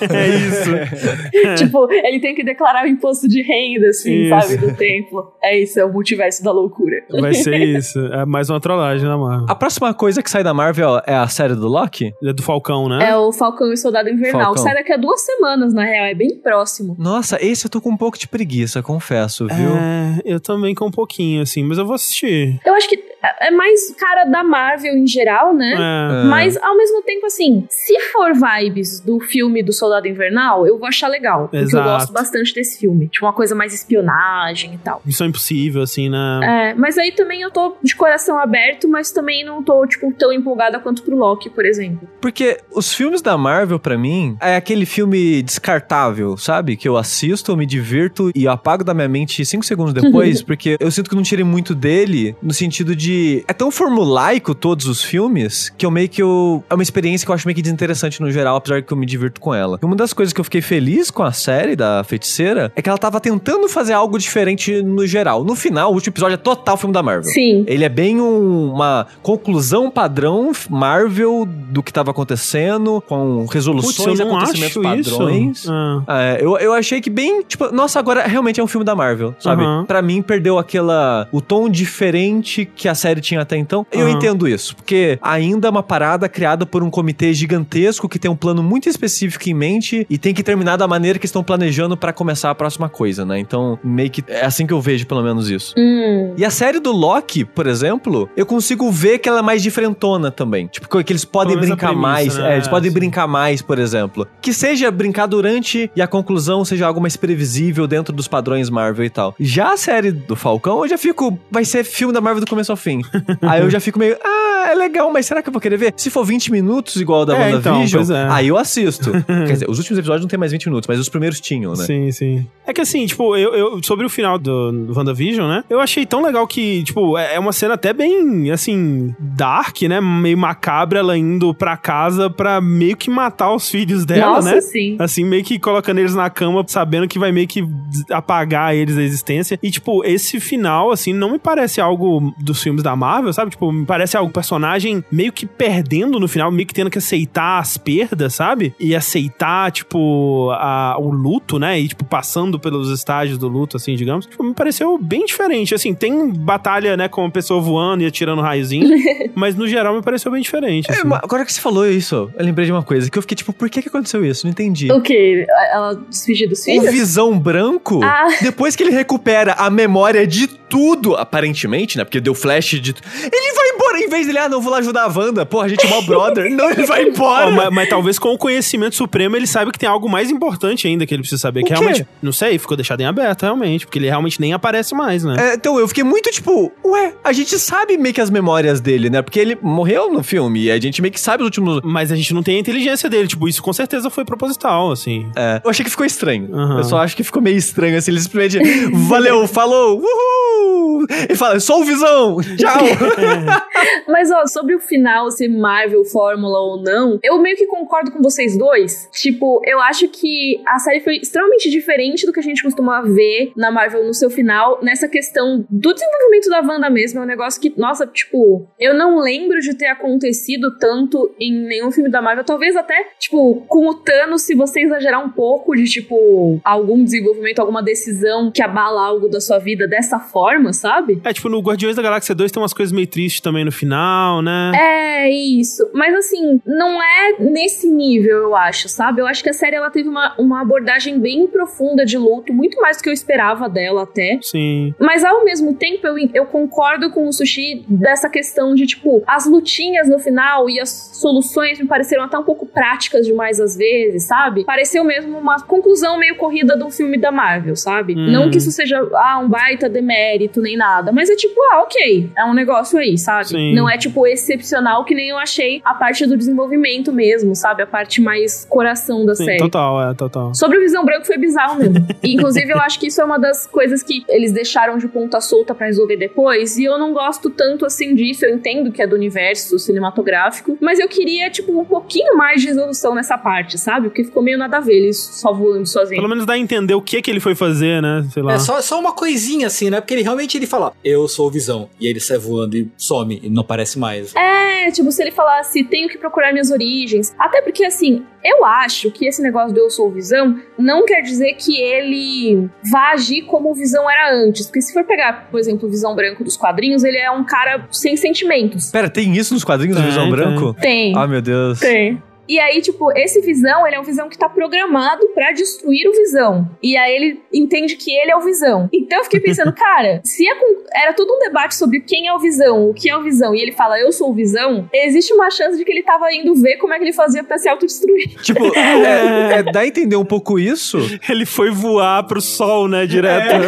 A: É isso.
D: tipo, ele tem que declarar o imposto de renda, assim,
A: Isso.
D: sabe, do templo. É isso, é o multiverso da loucura.
A: Vai ser isso. É mais uma trollagem na Marvel.
B: A próxima coisa que sai da Marvel é a série do Loki?
A: É do Falcão, né?
D: É o Falcão e o Soldado Invernal.
B: Falcão.
D: Sai daqui a duas semanas, na real, é bem próximo.
B: Nossa, esse eu tô com um pouco de preguiça, confesso, viu?
A: É, eu também com um pouquinho, assim, mas eu vou assistir.
D: Eu acho que é é mais cara da Marvel em geral, né?
A: É.
B: É.
D: Mas, ao mesmo tempo, assim, se for vibes do filme do Soldado Invernal, eu vou achar legal. Porque eu
A: Exato.
D: gosto bastante desse filme. Tipo, uma coisa mais espionagem e tal.
A: Missão Impossível, assim, né?
D: É, mas aí também eu tô de coração aberto, mas também não tô, tipo, tão empolgada quanto pro Loki, por exemplo.
B: Porque os filmes da Marvel, pra mim, é aquele filme descartável, sabe? Que eu assisto, eu me divirto e eu apago da minha mente cinco segundos depois, porque eu sinto que não tirei muito dele no sentido de de. É tão formulaico todos os filmes que eu meio que eu. É uma experiência que eu acho meio que desinteressante no geral, apesar de que eu me divirto com ela. E uma das coisas que eu fiquei feliz com a série da feiticeira é que ela tava tentando fazer algo diferente no geral. No final, o último episódio é total filme da Marvel.
D: Sim.
B: Ele é bem um- uma conclusão padrão Marvel do que tava acontecendo, com resoluções
A: Putz,
B: e
A: eu não
B: acontecimentos
A: acho
B: padrões.
A: isso. Ah.
B: É, eu, eu achei que bem, tipo, nossa, agora realmente é um filme da Marvel, sabe?
A: Aham.
B: Pra mim, perdeu aquela. o tom diferente que a série tinha até então. Eu
A: Aham.
B: entendo isso, porque ainda é uma parada criada por um comitê gigantesco que tem um plano muito específico em mente e tem que terminar da maneira que estão planejando pra começar a próxima coisa, né? Então, meio que é assim que eu vejo, pelo menos, isso.
D: Hum.
B: E a série do Loki, por exemplo, eu consigo ver que ela é mais diferentona também. Tipo, que eles podem brincar
A: premissa,
B: mais.
A: né?
B: É, eles podem
A: Sim.
B: brincar mais, por exemplo. Que seja brincar durante e a conclusão seja algo mais previsível dentro dos padrões Marvel e tal. Já a série do Falcão, eu já fico. Vai ser filme da Marvel do começo ao fim. aí eu já fico meio. Ah, é legal, mas será que eu vou querer ver? Se for 20 minutos igual a da
A: É, então,
B: WandaVision,
A: pois é.
B: aí eu assisto. Quer dizer, os últimos episódios não tem mais 20 minutos, mas os primeiros tinham, né?
A: Sim, sim. É que assim, tipo, eu, eu- sobre o final do, do WandaVision, né? Eu achei tão legal que, tipo, é é uma cena até bem, assim, dark, né? Meio macabra, ela indo pra casa pra meio que matar os filhos dela,
D: Nossa,
A: né?
D: sim.
A: Assim, meio que colocando eles na cama, sabendo que vai meio que apagar eles da existência. E, tipo, esse final, assim, não me parece algo dos filmes da Marvel, sabe? Tipo, me parece algo, personagem meio que perdendo no final, meio que tendo que aceitar as perdas, sabe? E aceitar, tipo, a- o luto, né? E, tipo, passando pelos estágios do luto, assim, digamos. Tipo, me pareceu bem diferente. Assim, tem batalha, né, com a pessoa voando e atirando raiozinho, mas no geral me pareceu bem diferente.
B: É,
A: assim.
B: mas agora que você falou isso, eu lembrei de uma coisa, que eu fiquei tipo, por que que aconteceu isso? Não entendi.
D: O quê? Ela despedir dos
B: O
D: filhos?
B: Visão Branco,
D: Ah.
B: depois que ele recupera a memória de tudo, aparentemente, né? Porque deu flash de. Ele vai embora, em vez dele, ah, não, vou lá ajudar a Wanda. Porra, a gente é mó brother. não, ele vai embora.
A: Ó, mas, mas talvez com o conhecimento supremo ele saiba que tem algo mais importante ainda que ele precisa saber.
B: O
A: que
B: quê?
A: realmente. Não sei, ficou deixado em aberto, realmente. Porque ele realmente nem aparece mais, né?
B: É, então, eu fiquei muito tipo, ué, a gente sabe meio que as memórias dele, né? Porque ele morreu no filme e a gente meio que sabe os últimos.
A: Mas a gente não tem a inteligência dele. Tipo, isso com certeza foi proposital, assim.
B: É, eu achei que ficou estranho.
A: Aham.
B: Eu só acho que ficou meio estranho, assim. Ele simplesmente, valeu, falou, uhul! Ele fala, sou o Visão, tchau!
D: Mas, ó, sobre o final ser Marvel Fórmula ou não, eu meio que concordo com vocês dois. Tipo, eu acho que a série foi extremamente diferente do que a gente costuma ver na Marvel no seu final, nessa questão do desenvolvimento da Wanda mesmo. É um negócio que, nossa, tipo, eu não lembro de ter acontecido tanto em nenhum filme da Marvel. Talvez até, tipo, com o Thanos, se você exagerar um pouco de, tipo, algum desenvolvimento, alguma decisão que abala algo da sua vida dessa forma, sabe?
A: É, tipo, no Guardiões da Galáxia 2 tem umas coisas meio tristes também no final, né?
D: É isso. Mas assim, não é nesse nível, eu acho, sabe? Eu acho que a série ela teve uma, uma abordagem bem profunda de luto, muito mais do que eu esperava dela até.
A: Sim.
D: Mas ao mesmo tempo, eu, eu concordo com o Sushi dessa questão de, tipo, as lutinhas no final e as soluções me pareceram até um pouco práticas demais às vezes, sabe? Pareceu mesmo uma conclusão meio corrida do filme da Marvel, sabe?
A: Hum.
D: Não que isso seja, ah, um baita demérito nem nada, mas é tipo, ah, ok, é um negócio aí, sabe?
A: Sim.
D: Não é, tipo, excepcional que nem eu achei a parte do desenvolvimento mesmo, sabe? A parte mais coração da
A: Sim,
D: série.
A: total, é, total.
D: Sobre o Visão Branco foi bizarro mesmo. E, inclusive, eu acho que isso é uma das coisas que eles deixaram de ponta solta pra resolver depois. E eu não gosto tanto assim disso. Eu entendo que é do universo cinematográfico. Mas eu queria, tipo, um pouquinho mais de resolução nessa parte, sabe? Porque ficou meio nada a ver eles só voando sozinho.
A: Pelo menos dá a entender o que que ele foi fazer, né? Sei lá.
C: É só, só uma coisinha assim, né? Porque ele realmente ele fala, eu sou o Visão. E ele sai voando e some e não aparece mais.
D: É, tipo, se ele falasse, tenho que procurar minhas origens. Até porque, assim, eu acho que esse negócio do eu sou o Visão não quer dizer que ele vá agir como o Visão era antes. Porque se for pegar, por exemplo, o Visão Branco dos quadrinhos, ele é um cara sem sentimentos.
B: Pera, tem isso nos quadrinhos do Visão
A: tem.
B: Branco?
D: Tem.
B: Ah, meu Deus.
D: Tem. E aí, tipo, esse Visão, ele é um Visão que tá programado pra destruir o Visão. E aí ele entende que ele é o Visão. Então eu fiquei pensando, cara, se é com- era todo um debate sobre quem é o Visão, o que é o Visão, e ele fala, eu sou o Visão, existe uma chance de que ele tava indo ver como é que ele fazia pra se autodestruir.
B: Tipo, é, é, dá a entender um pouco isso.
A: Ele foi voar pro sol, né? Direto.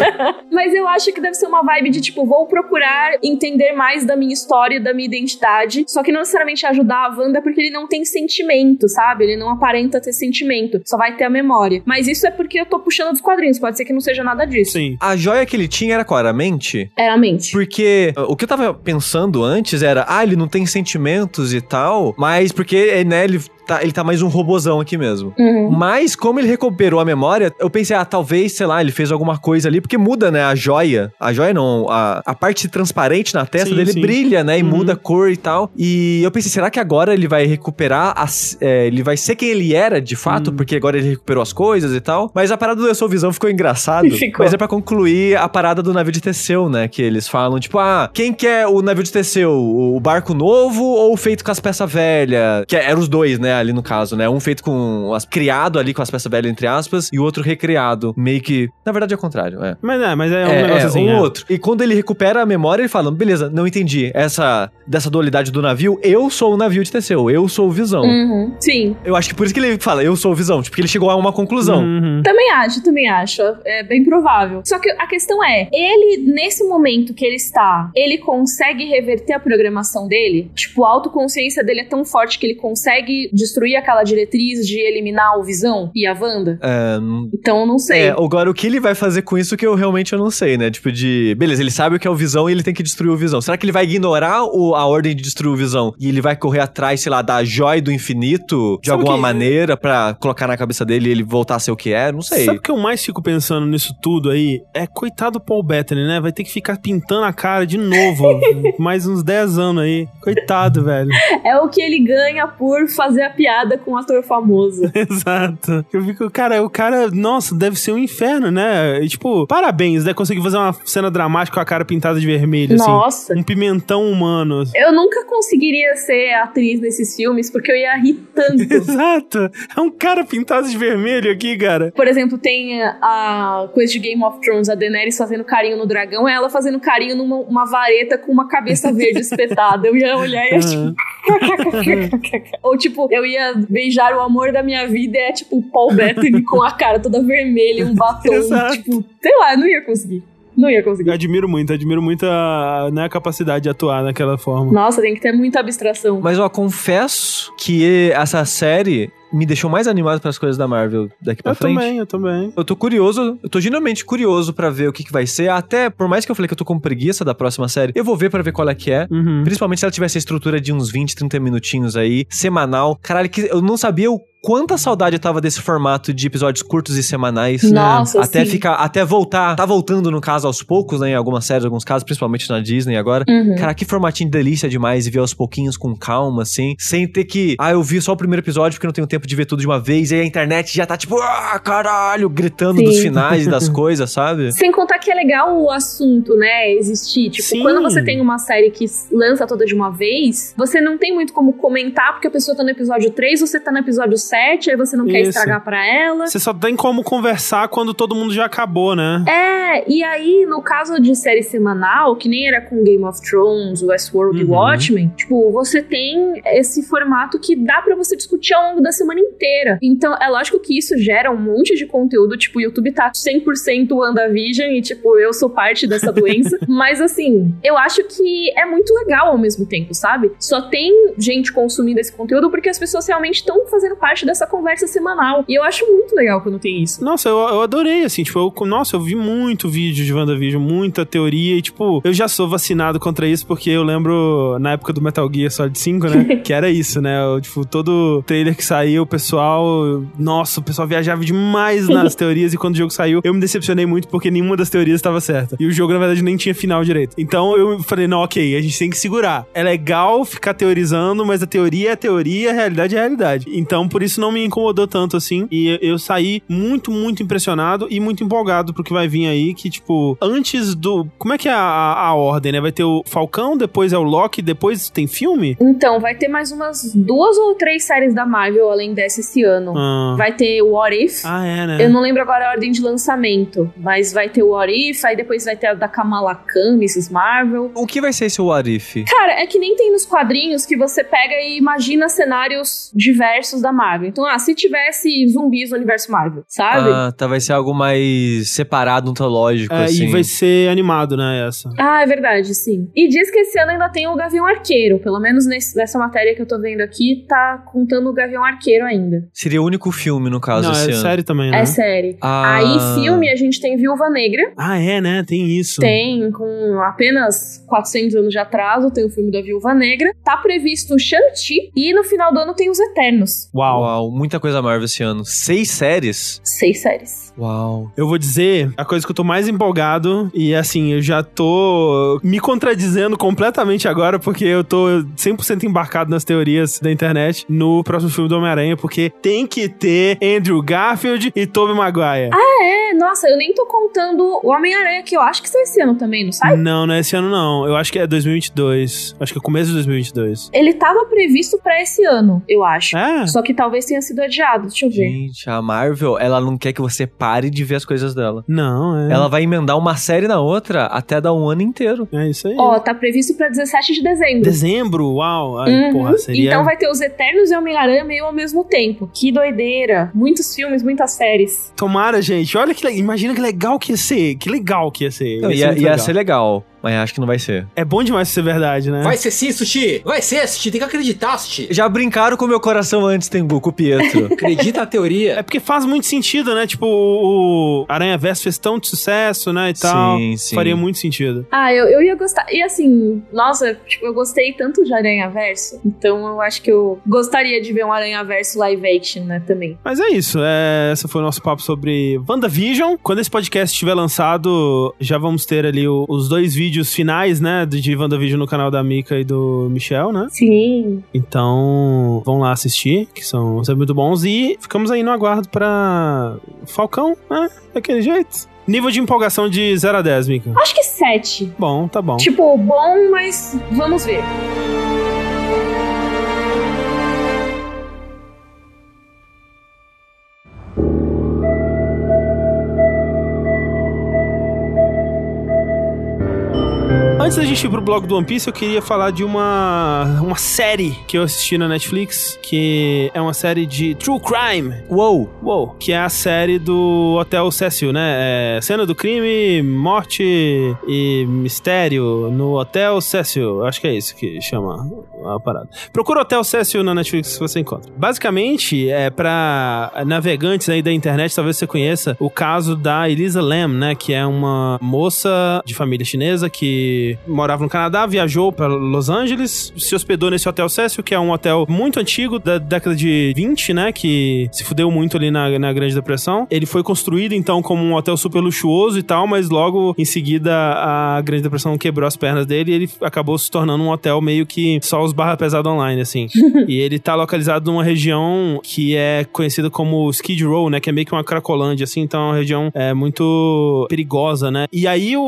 D: Mas eu acho que deve ser uma vibe de, tipo, vou procurar entender mais da minha história, da minha identidade, só que não necessariamente ajudar a Wanda porque ele não tem sentimento. Sentimento, sabe? Ele não aparenta ter sentimento, só vai ter a memória. Mas isso é porque eu tô puxando dos quadrinhos, pode ser que não seja nada disso.
A: Sim.
B: A joia que ele tinha era qual? Era a mente?
D: Era a mente.
B: Porque uh, o que eu tava pensando antes era, ah, ele não tem sentimentos e tal, mas porque, né, ele tá, ele tá mais um robozão aqui mesmo.
D: Uhum.
B: Mas, como ele recuperou a memória, eu pensei, ah, talvez, sei lá, ele fez alguma coisa ali, porque muda, né, a joia. A joia não, a, a parte transparente na testa
A: Sim,
B: dele
A: sim.
B: brilha, né, e
A: Uhum.
B: muda a cor e tal. E eu pensei, será que agora ele vai recuperar, as- é, ele vai ser quem ele era, de fato,
A: Hum.
B: porque agora ele recuperou as coisas e tal. Mas a parada do Eu Sou Visão ficou engraçado.
D: Ficou.
B: Mas é pra concluir a parada do navio de Teseu, né, que eles falam, tipo, ah, quem quer o navio de Teseu? O barco novo ou o feito com as peças velhas? Que eram os dois, né, ali no caso, né? Um feito com as criado ali com as peças velhas entre aspas e o outro recriado, meio que, na verdade é o contrário, é.
A: Mas é, mas é um
B: É,
A: negócio
B: é,
A: assim.
B: um
A: é.
B: outro. E quando ele recupera a memória, ele fala: beleza, não entendi. Essa dessa dualidade do navio, eu sou o navio de Teseu, eu sou o Visão.
D: Uhum. Sim.
B: Eu acho que por isso que ele fala, eu sou o Visão, tipo, porque ele chegou a uma conclusão.
A: Uhum.
D: Também acho, também acho. É bem provável. Só que a questão é, ele, nesse momento que ele está, ele consegue reverter a programação dele? Tipo, a autoconsciência dele é tão forte que ele consegue destruir aquela diretriz de eliminar o Visão e a Wanda?
B: É,
D: Então eu não sei.
B: É, agora o que ele vai fazer com isso que eu realmente eu não sei, né? Tipo de, beleza, ele sabe o que é o Visão e ele tem que destruir o Visão. Será que ele vai ignorar o- a ordem de destruir o Visão e ele vai correr atrás, sei lá, da joia do infinito de
A: Sabe
B: alguma
A: que-
B: maneira pra colocar na cabeça dele e ele voltar a ser o que é? Não sei.
A: Sabe o que eu mais fico pensando nisso tudo aí? É coitado do Paul Bettany, né? Vai ter que ficar pintando a cara de novo. mais uns 10 anos aí. Coitado, velho.
D: É o que ele ganha por fazer a piada com um ator famoso.
A: Exato. Eu fico, cara, o cara, nossa, deve ser um inferno, né? E, tipo, parabéns, né? Conseguir fazer uma cena dramática com a cara pintada de vermelho,
D: Nossa.
A: assim. Um pimentão humano.
D: Eu nunca conseguiria ser atriz nesses filmes porque eu ia rir tanto.
A: Exato. É um cara pintado de vermelho aqui, cara.
D: Por exemplo, tem a coisa de Game of Thrones, a Daenerys fazendo carinho no dragão, ela fazendo carinho numa uma vareta com uma cabeça verde espetada. Eu ia olhar e ia tipo. Ou tipo, eu ia beijar o amor da minha vida e é tipo o Paul Bettany com a cara toda vermelha, e um batom.
A: Exato.
D: Tipo, sei lá, eu não ia conseguir. Não ia
A: Eu
D: conseguir.
A: admiro muito, admiro muito a, né, a capacidade de atuar naquela forma.
D: Nossa, tem que ter muita abstração.
B: Mas eu confesso que essa série me deixou mais animado para as coisas da Marvel daqui pra
A: Eu
B: frente.
A: também, eu também.
B: Eu tô curioso, eu tô genuinamente curioso pra ver o que, que vai ser. Até, por mais que eu falei que eu tô com preguiça da próxima série, eu vou ver pra ver qual é que é.
A: Uhum.
B: Principalmente se ela tivesse a estrutura de uns 20, 30 minutinhos aí, semanal. Caralho, que eu não sabia o quanta saudade eu tava desse formato de episódios curtos e semanais.
D: Nossa,
B: Até
D: sim.
B: ficar, até voltar, tá voltando no caso aos poucos, né, em algumas séries, alguns casos, principalmente na Disney agora.
D: Uhum.
B: Cara, que formatinho de delícia demais e ver aos pouquinhos com calma, assim, sem ter que, ah, eu vi só o primeiro episódio porque não tenho tempo de ver tudo de uma vez, e aí a internet já tá tipo, ah, caralho, gritando
D: Sim.
B: dos finais e das coisas, sabe?
D: Sem contar que é legal o assunto, né, existir. Tipo,
A: Sim.
D: quando você tem uma série que lança toda de uma vez, você não tem muito como comentar, porque a pessoa tá no episódio 3, você tá no episódio 7, aí você não quer
A: Isso.
D: estragar pra ela.
A: Você só tem como conversar quando todo mundo já acabou, né?
D: É, e aí, no caso de série semanal, que nem era com Game of Thrones, Westworld e
A: Uhum.
D: Watchmen, tipo, você tem esse formato que dá pra você discutir ao longo da semana inteira. Então, é lógico que isso gera um monte de conteúdo, tipo, o YouTube tá 100% WandaVision e, tipo, eu sou parte dessa doença. Mas, assim, eu acho que é muito legal ao mesmo tempo, sabe? Só tem gente consumindo esse conteúdo porque as pessoas realmente estão fazendo parte dessa conversa semanal. E eu acho muito legal quando tem isso.
A: Nossa, eu, eu adorei, assim, tipo, eu, nossa, eu vi muito vídeo de WandaVision, muita teoria, e, tipo, eu já sou vacinado contra isso, porque eu lembro na época do Metal Gear Solid 5, né, que era isso, né, eu, tipo, todo trailer que saiu, o pessoal, nossa, o pessoal viajava demais nas teorias, e quando o jogo saiu, eu me decepcionei muito, porque nenhuma das teorias estava certa, e o jogo, na verdade, nem tinha final direito. Então, eu falei, não, ok, a gente tem que segurar. É legal ficar teorizando, mas a teoria é teoria, a realidade é a realidade. Então, por isso não me incomodou tanto, assim, e eu saí muito, muito impressionado e muito empolgado pro que vai vir aí, que, tipo, antes do... Como é que é a, a, a ordem, né? Vai ter o Falcão, depois é o Loki, depois tem filme?
D: Então, vai ter mais umas duas ou três séries da Marvel além dessa esse ano.
A: Ah,
D: Vai ter o What If.
A: ah é, né?
D: Eu não lembro agora a ordem de lançamento, mas vai ter o What If, aí depois vai ter a da Kamala Khan, Mrs. Marvel.
B: O que vai ser esse What If?
D: Cara, é que nem tem nos quadrinhos que você pega e imagina cenários diversos da Marvel. Então, ah, se tivesse zumbis no universo Marvel, sabe?
B: Ah, tá, vai ser algo mais separado, mitológico,
A: É,
B: assim.
A: E vai ser animado, né, essa.
D: Ah, é verdade, sim. E diz que esse ano ainda tem o Gavião Arqueiro. Pelo menos nesse- nessa matéria que eu tô vendo aqui, tá contando o Gavião Arqueiro ainda.
B: Seria o único filme, no caso,
A: Não,
B: esse
A: é
B: ano.
A: série também, né?
D: É série.
B: Ah.
D: Aí, filme, a gente tem Viúva Negra.
A: Ah, é, né? Tem isso.
D: Tem, com apenas 400 anos de atraso, tem o filme da Viúva Negra. Tá previsto o Shang-Chi. E no final do ano tem os Eternos.
A: Uau.
B: Uau, muita coisa Marvel esse ano. Seis séries?
D: Seis séries.
B: Uau.
A: Eu vou dizer a coisa que eu tô mais empolgado, e assim, eu já tô me contradizendo completamente agora, porque eu tô 100% embarcado nas teorias da internet no próximo filme do Homem-Aranha, porque tem que ter Andrew Garfield e Tobey Maguire.
D: É, nossa, eu nem tô contando o Homem-Aranha, que eu acho que sai esse ano também, não sai?
A: Não, não é esse ano não. Eu acho que é 2022. Acho que é começo de 2022.
D: Ele tava previsto pra esse ano, eu acho.
A: É?
D: Só que talvez tenha sido adiado. Deixa eu ver.
B: Gente, a Marvel, ela não quer que você pare de ver as coisas dela.
A: Não, é.
B: Ela vai emendar uma série na outra até dar um ano inteiro.
A: É isso aí.
D: Ó, tá previsto pra 17 de dezembro.
A: Dezembro, uau. Ai,
D: Uhum.
A: porra, seria...
D: Então vai ter os Eternos e Homem-Aranha meio ao mesmo tempo. Que doideira. Muitos filmes, muitas séries.
A: Tomara, gente. Olha que... le- Imagina que legal que ia ser. Que legal que ia ser.
B: Não,
A: Ia ser
B: ia,
A: muito
B: ia
A: legal.
B: ser legal, mas acho que não vai ser.
A: É bom demais ser verdade, né?
C: Vai ser sim, Sushi! Vai ser, Sushi, tem que acreditar, Sushi!
B: Já brincaram com o meu coração antes, Tengu, com o Pietro.
C: Acredita na teoria.
A: É porque faz muito sentido, né? Tipo, o Aranha Verso fez tão de sucesso, né? E tal.
B: Sim, sim.
A: Faria muito sentido.
D: Ah, eu, eu ia gostar. E assim, nossa, tipo, eu gostei tanto de Aranha Verso. Então eu acho que eu gostaria de ver um Aranha Verso live action, né, também.
A: Mas é isso. É, esse foi o nosso papo sobre WandaVision. Quando esse podcast estiver lançado, já vamos ter ali o- os dois vídeos finais, né? De WandaVision no canal da Mika e do Michel, né?
D: Sim.
A: Então, vão lá assistir, que são sempre muito bons. E ficamos aí no aguardo pra Falcão, né? Daquele jeito. Nível de empolgação de 0 a 10, Mika.
D: Acho que sete.
A: Bom, tá bom.
D: Tipo, bom, mas vamos ver.
A: Antes da gente ir pro blog do One Piece, eu queria falar de uma, uma série que eu assisti na Netflix, que é uma série de True Crime.
B: Uou!
A: Uou! Que é a série do Hotel Cecil, né? É cena do crime, morte e mistério no Hotel Cecil. Acho que é isso que chama a parada. Procura Hotel Cecil na Netflix que você encontra. Basicamente, é pra navegantes aí da internet, talvez você conheça o caso da Elisa Lam, né? Que é uma moça de família chinesa que morava no Canadá, viajou pra Los Angeles, se hospedou nesse Hotel Cecil, que é um hotel muito antigo, da década de 20, né? Que se fudeu muito ali na, na Grande Depressão. Ele foi construído, então, como um hotel super luxuoso e tal, mas logo em seguida a Grande Depressão quebrou as pernas dele e ele acabou se tornando um hotel meio que só os barra pesada online, assim. e ele tá localizado numa região que é conhecida como Skid Row, né? Que é meio que uma cracolândia, assim, então é uma região é, muito perigosa, né? E aí o,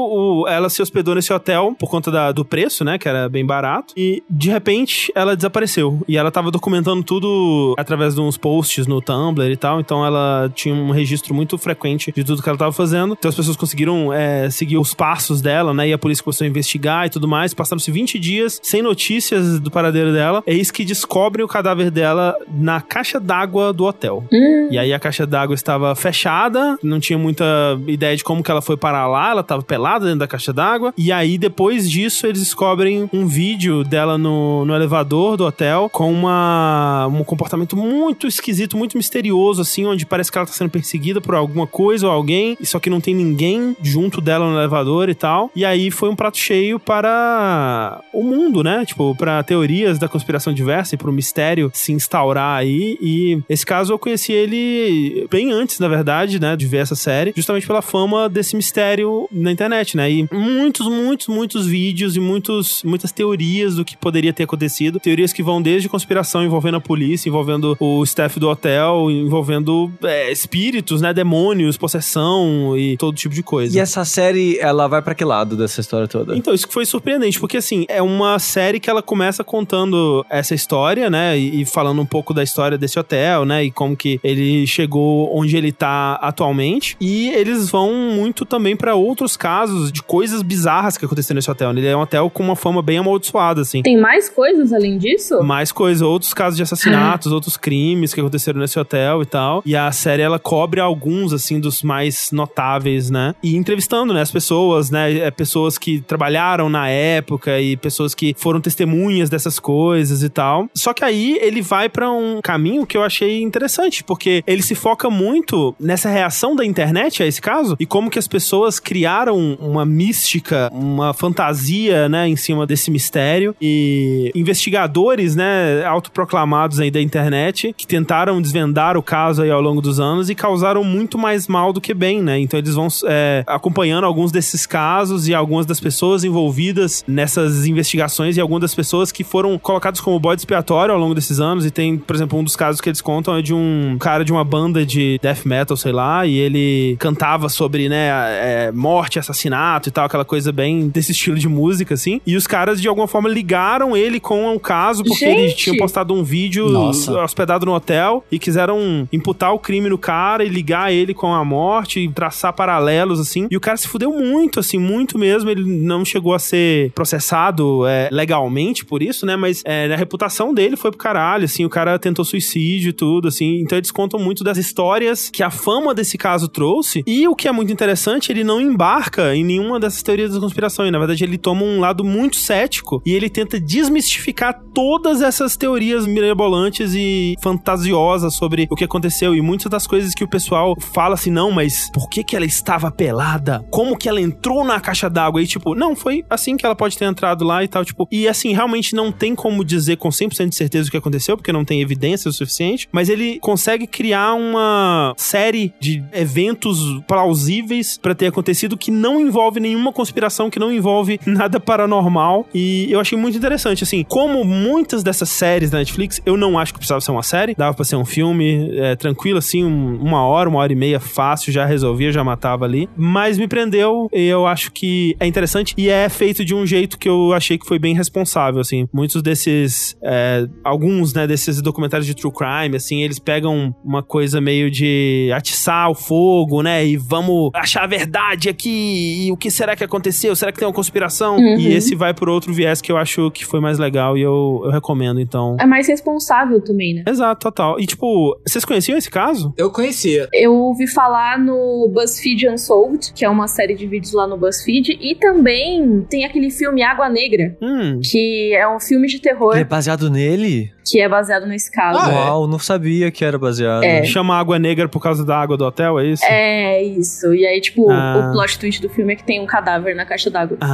A: o- ela se hospedou nesse hotel por conta da- do preço, né? Que era bem barato. E de repente ela desapareceu. E ela tava documentando tudo através de uns posts no Tumblr e tal. Então ela tinha um registro muito frequente de tudo que ela tava fazendo. Então as pessoas conseguiram é, seguir os passos dela, né? E a polícia começou a investigar e tudo mais. Passaram-se 20 dias sem notícias do paradeiro dela. Eis que descobrem o cadáver dela na caixa d'água do hotel.
D: Hum,
A: E aí a caixa d'água estava fechada, não tinha muita ideia de como que ela foi parar lá, ela estava pelada dentro da caixa d'água. E aí depois disso eles descobrem um vídeo dela no, no elevador do hotel com uma, um comportamento muito esquisito, muito misterioso, assim, onde parece que ela está sendo perseguida por alguma coisa ou alguém, só que não tem ninguém junto dela no elevador e tal. E aí foi um prato cheio para o mundo, né? Tipo, para teorias da conspiração diversa e para o mistério se instaurar aí. E esse caso eu conheci ele bem antes, na verdade, né? De ver essa série, justamente pela fama desse mistério na internet, né? E muitos, muitos, muitos vídeos e muitos, muitas teorias do que poderia ter acontecido. Teorias que vão desde conspiração envolvendo a polícia, envolvendo o staff do hotel, envolvendo é, espíritos, né? Demônios, possessão e todo tipo de coisa.
B: E essa série, ela vai pra que lado dessa história toda?
A: Então, isso que foi surpreendente, porque assim, é uma série que ela começa contando essa história, né? E, e falando um pouco da história desse hotel, né? E como que ele chegou onde ele tá atualmente. E eles vão muito também pra outros casos de coisas bizarras que aconteceram nesse hotel. Ele é um hotel com uma fama bem amaldiçoada, assim.
D: Tem mais coisas além disso?
A: Mais coisa, outros casos de assassinatos, outros crimes que aconteceram nesse hotel e tal. E a série, ela cobre alguns, assim, dos mais notáveis, né? E entrevistando, né, as pessoas, né? é, Pessoas que trabalharam na época e pessoas que foram testemunhas dessas coisas e tal. Só que aí ele vai pra um caminho que eu achei interessante, porque ele se foca muito nessa reação da internet a esse caso e como que as pessoas criaram uma mística, uma fantasia, né, em cima desse mistério e investigadores, né, autoproclamados aí da internet que tentaram desvendar o caso aí ao longo dos anos e causaram muito mais mal do que bem, né? Então eles vão é, acompanhando alguns desses casos e algumas das pessoas envolvidas nessas investigações e algumas das pessoas que foram colocadas como bode expiatório ao longo desses anos. E tem, por exemplo, um dos casos que eles contam é de um cara de uma banda de death metal, sei lá, e ele cantava sobre, né, é, morte, assassinato e tal, aquela coisa bem desse estilo de música, assim. E os caras, de alguma forma, ligaram ele com o caso, porque ele
D: Gente!
A: tinha postado um vídeo
C: Nossa.
A: hospedado no hotel e quiseram imputar o crime no cara e ligar ele com a morte e traçar paralelos, assim. E o cara se fudeu muito, assim, muito mesmo. Ele não chegou a ser processado é, legalmente por isso, né? Mas é, a reputação dele foi pro caralho, assim. O cara tentou suicídio e tudo, assim. Então eles contam muito das histórias que a fama desse caso trouxe. E o que é muito interessante, ele não embarca em nenhuma dessas teorias da conspiração. E, na verdade, ele toma um lado muito cético e ele tenta desmistificar todas essas teorias mirabolantes e fantasiosas sobre o que aconteceu. E muitas das coisas que o pessoal fala assim, não, mas por que que ela estava pelada? Como que ela entrou na caixa d'água? E tipo, não, foi assim que ela pode ter entrado lá e tal, tipo. E assim, realmente não tem como dizer com 100% de certeza o que aconteceu, porque não tem evidência o suficiente, mas ele consegue criar uma série de eventos plausíveis pra ter acontecido que não envolve nenhuma conspiração, que não envolve nada paranormal. E eu achei muito interessante, assim, como muitas dessas séries da Netflix, eu não acho que precisava ser uma série, dava pra ser um filme é, tranquilo, assim, um- uma hora, uma hora e meia, fácil, já resolvia, já matava ali. Mas me prendeu e eu acho que é interessante e é feito de um jeito que eu achei que foi bem responsável, assim. Muitos desses, é, alguns, né, desses documentários de true crime, assim, eles pegam uma coisa meio de atiçar o fogo, né, e vamos achar a verdade aqui, e o que será que aconteceu? Será que tem uma conspiração?
D: Uhum.
A: E esse vai por outro viés que eu acho que foi mais legal e eu, eu recomendo, então.
D: É mais responsável também, né?
A: Exato, total. E tipo, vocês conheciam esse caso?
C: Eu conhecia.
D: Eu ouvi falar no BuzzFeed Unsolved, que é uma série de vídeos lá no BuzzFeed, e também tem aquele filme Água Negra,
A: Hum.
D: que é um filme de terror
B: Ele é baseado nele?
D: que é baseado nesse caso.
C: Ah, é?
B: Uau, não sabia que era baseado.
D: É.
A: Chama água negra por causa da água do hotel, é isso?
D: É isso. E aí, tipo,
A: Ah.
D: o plot twist do filme é que tem um cadáver na caixa d'água.
A: Ah.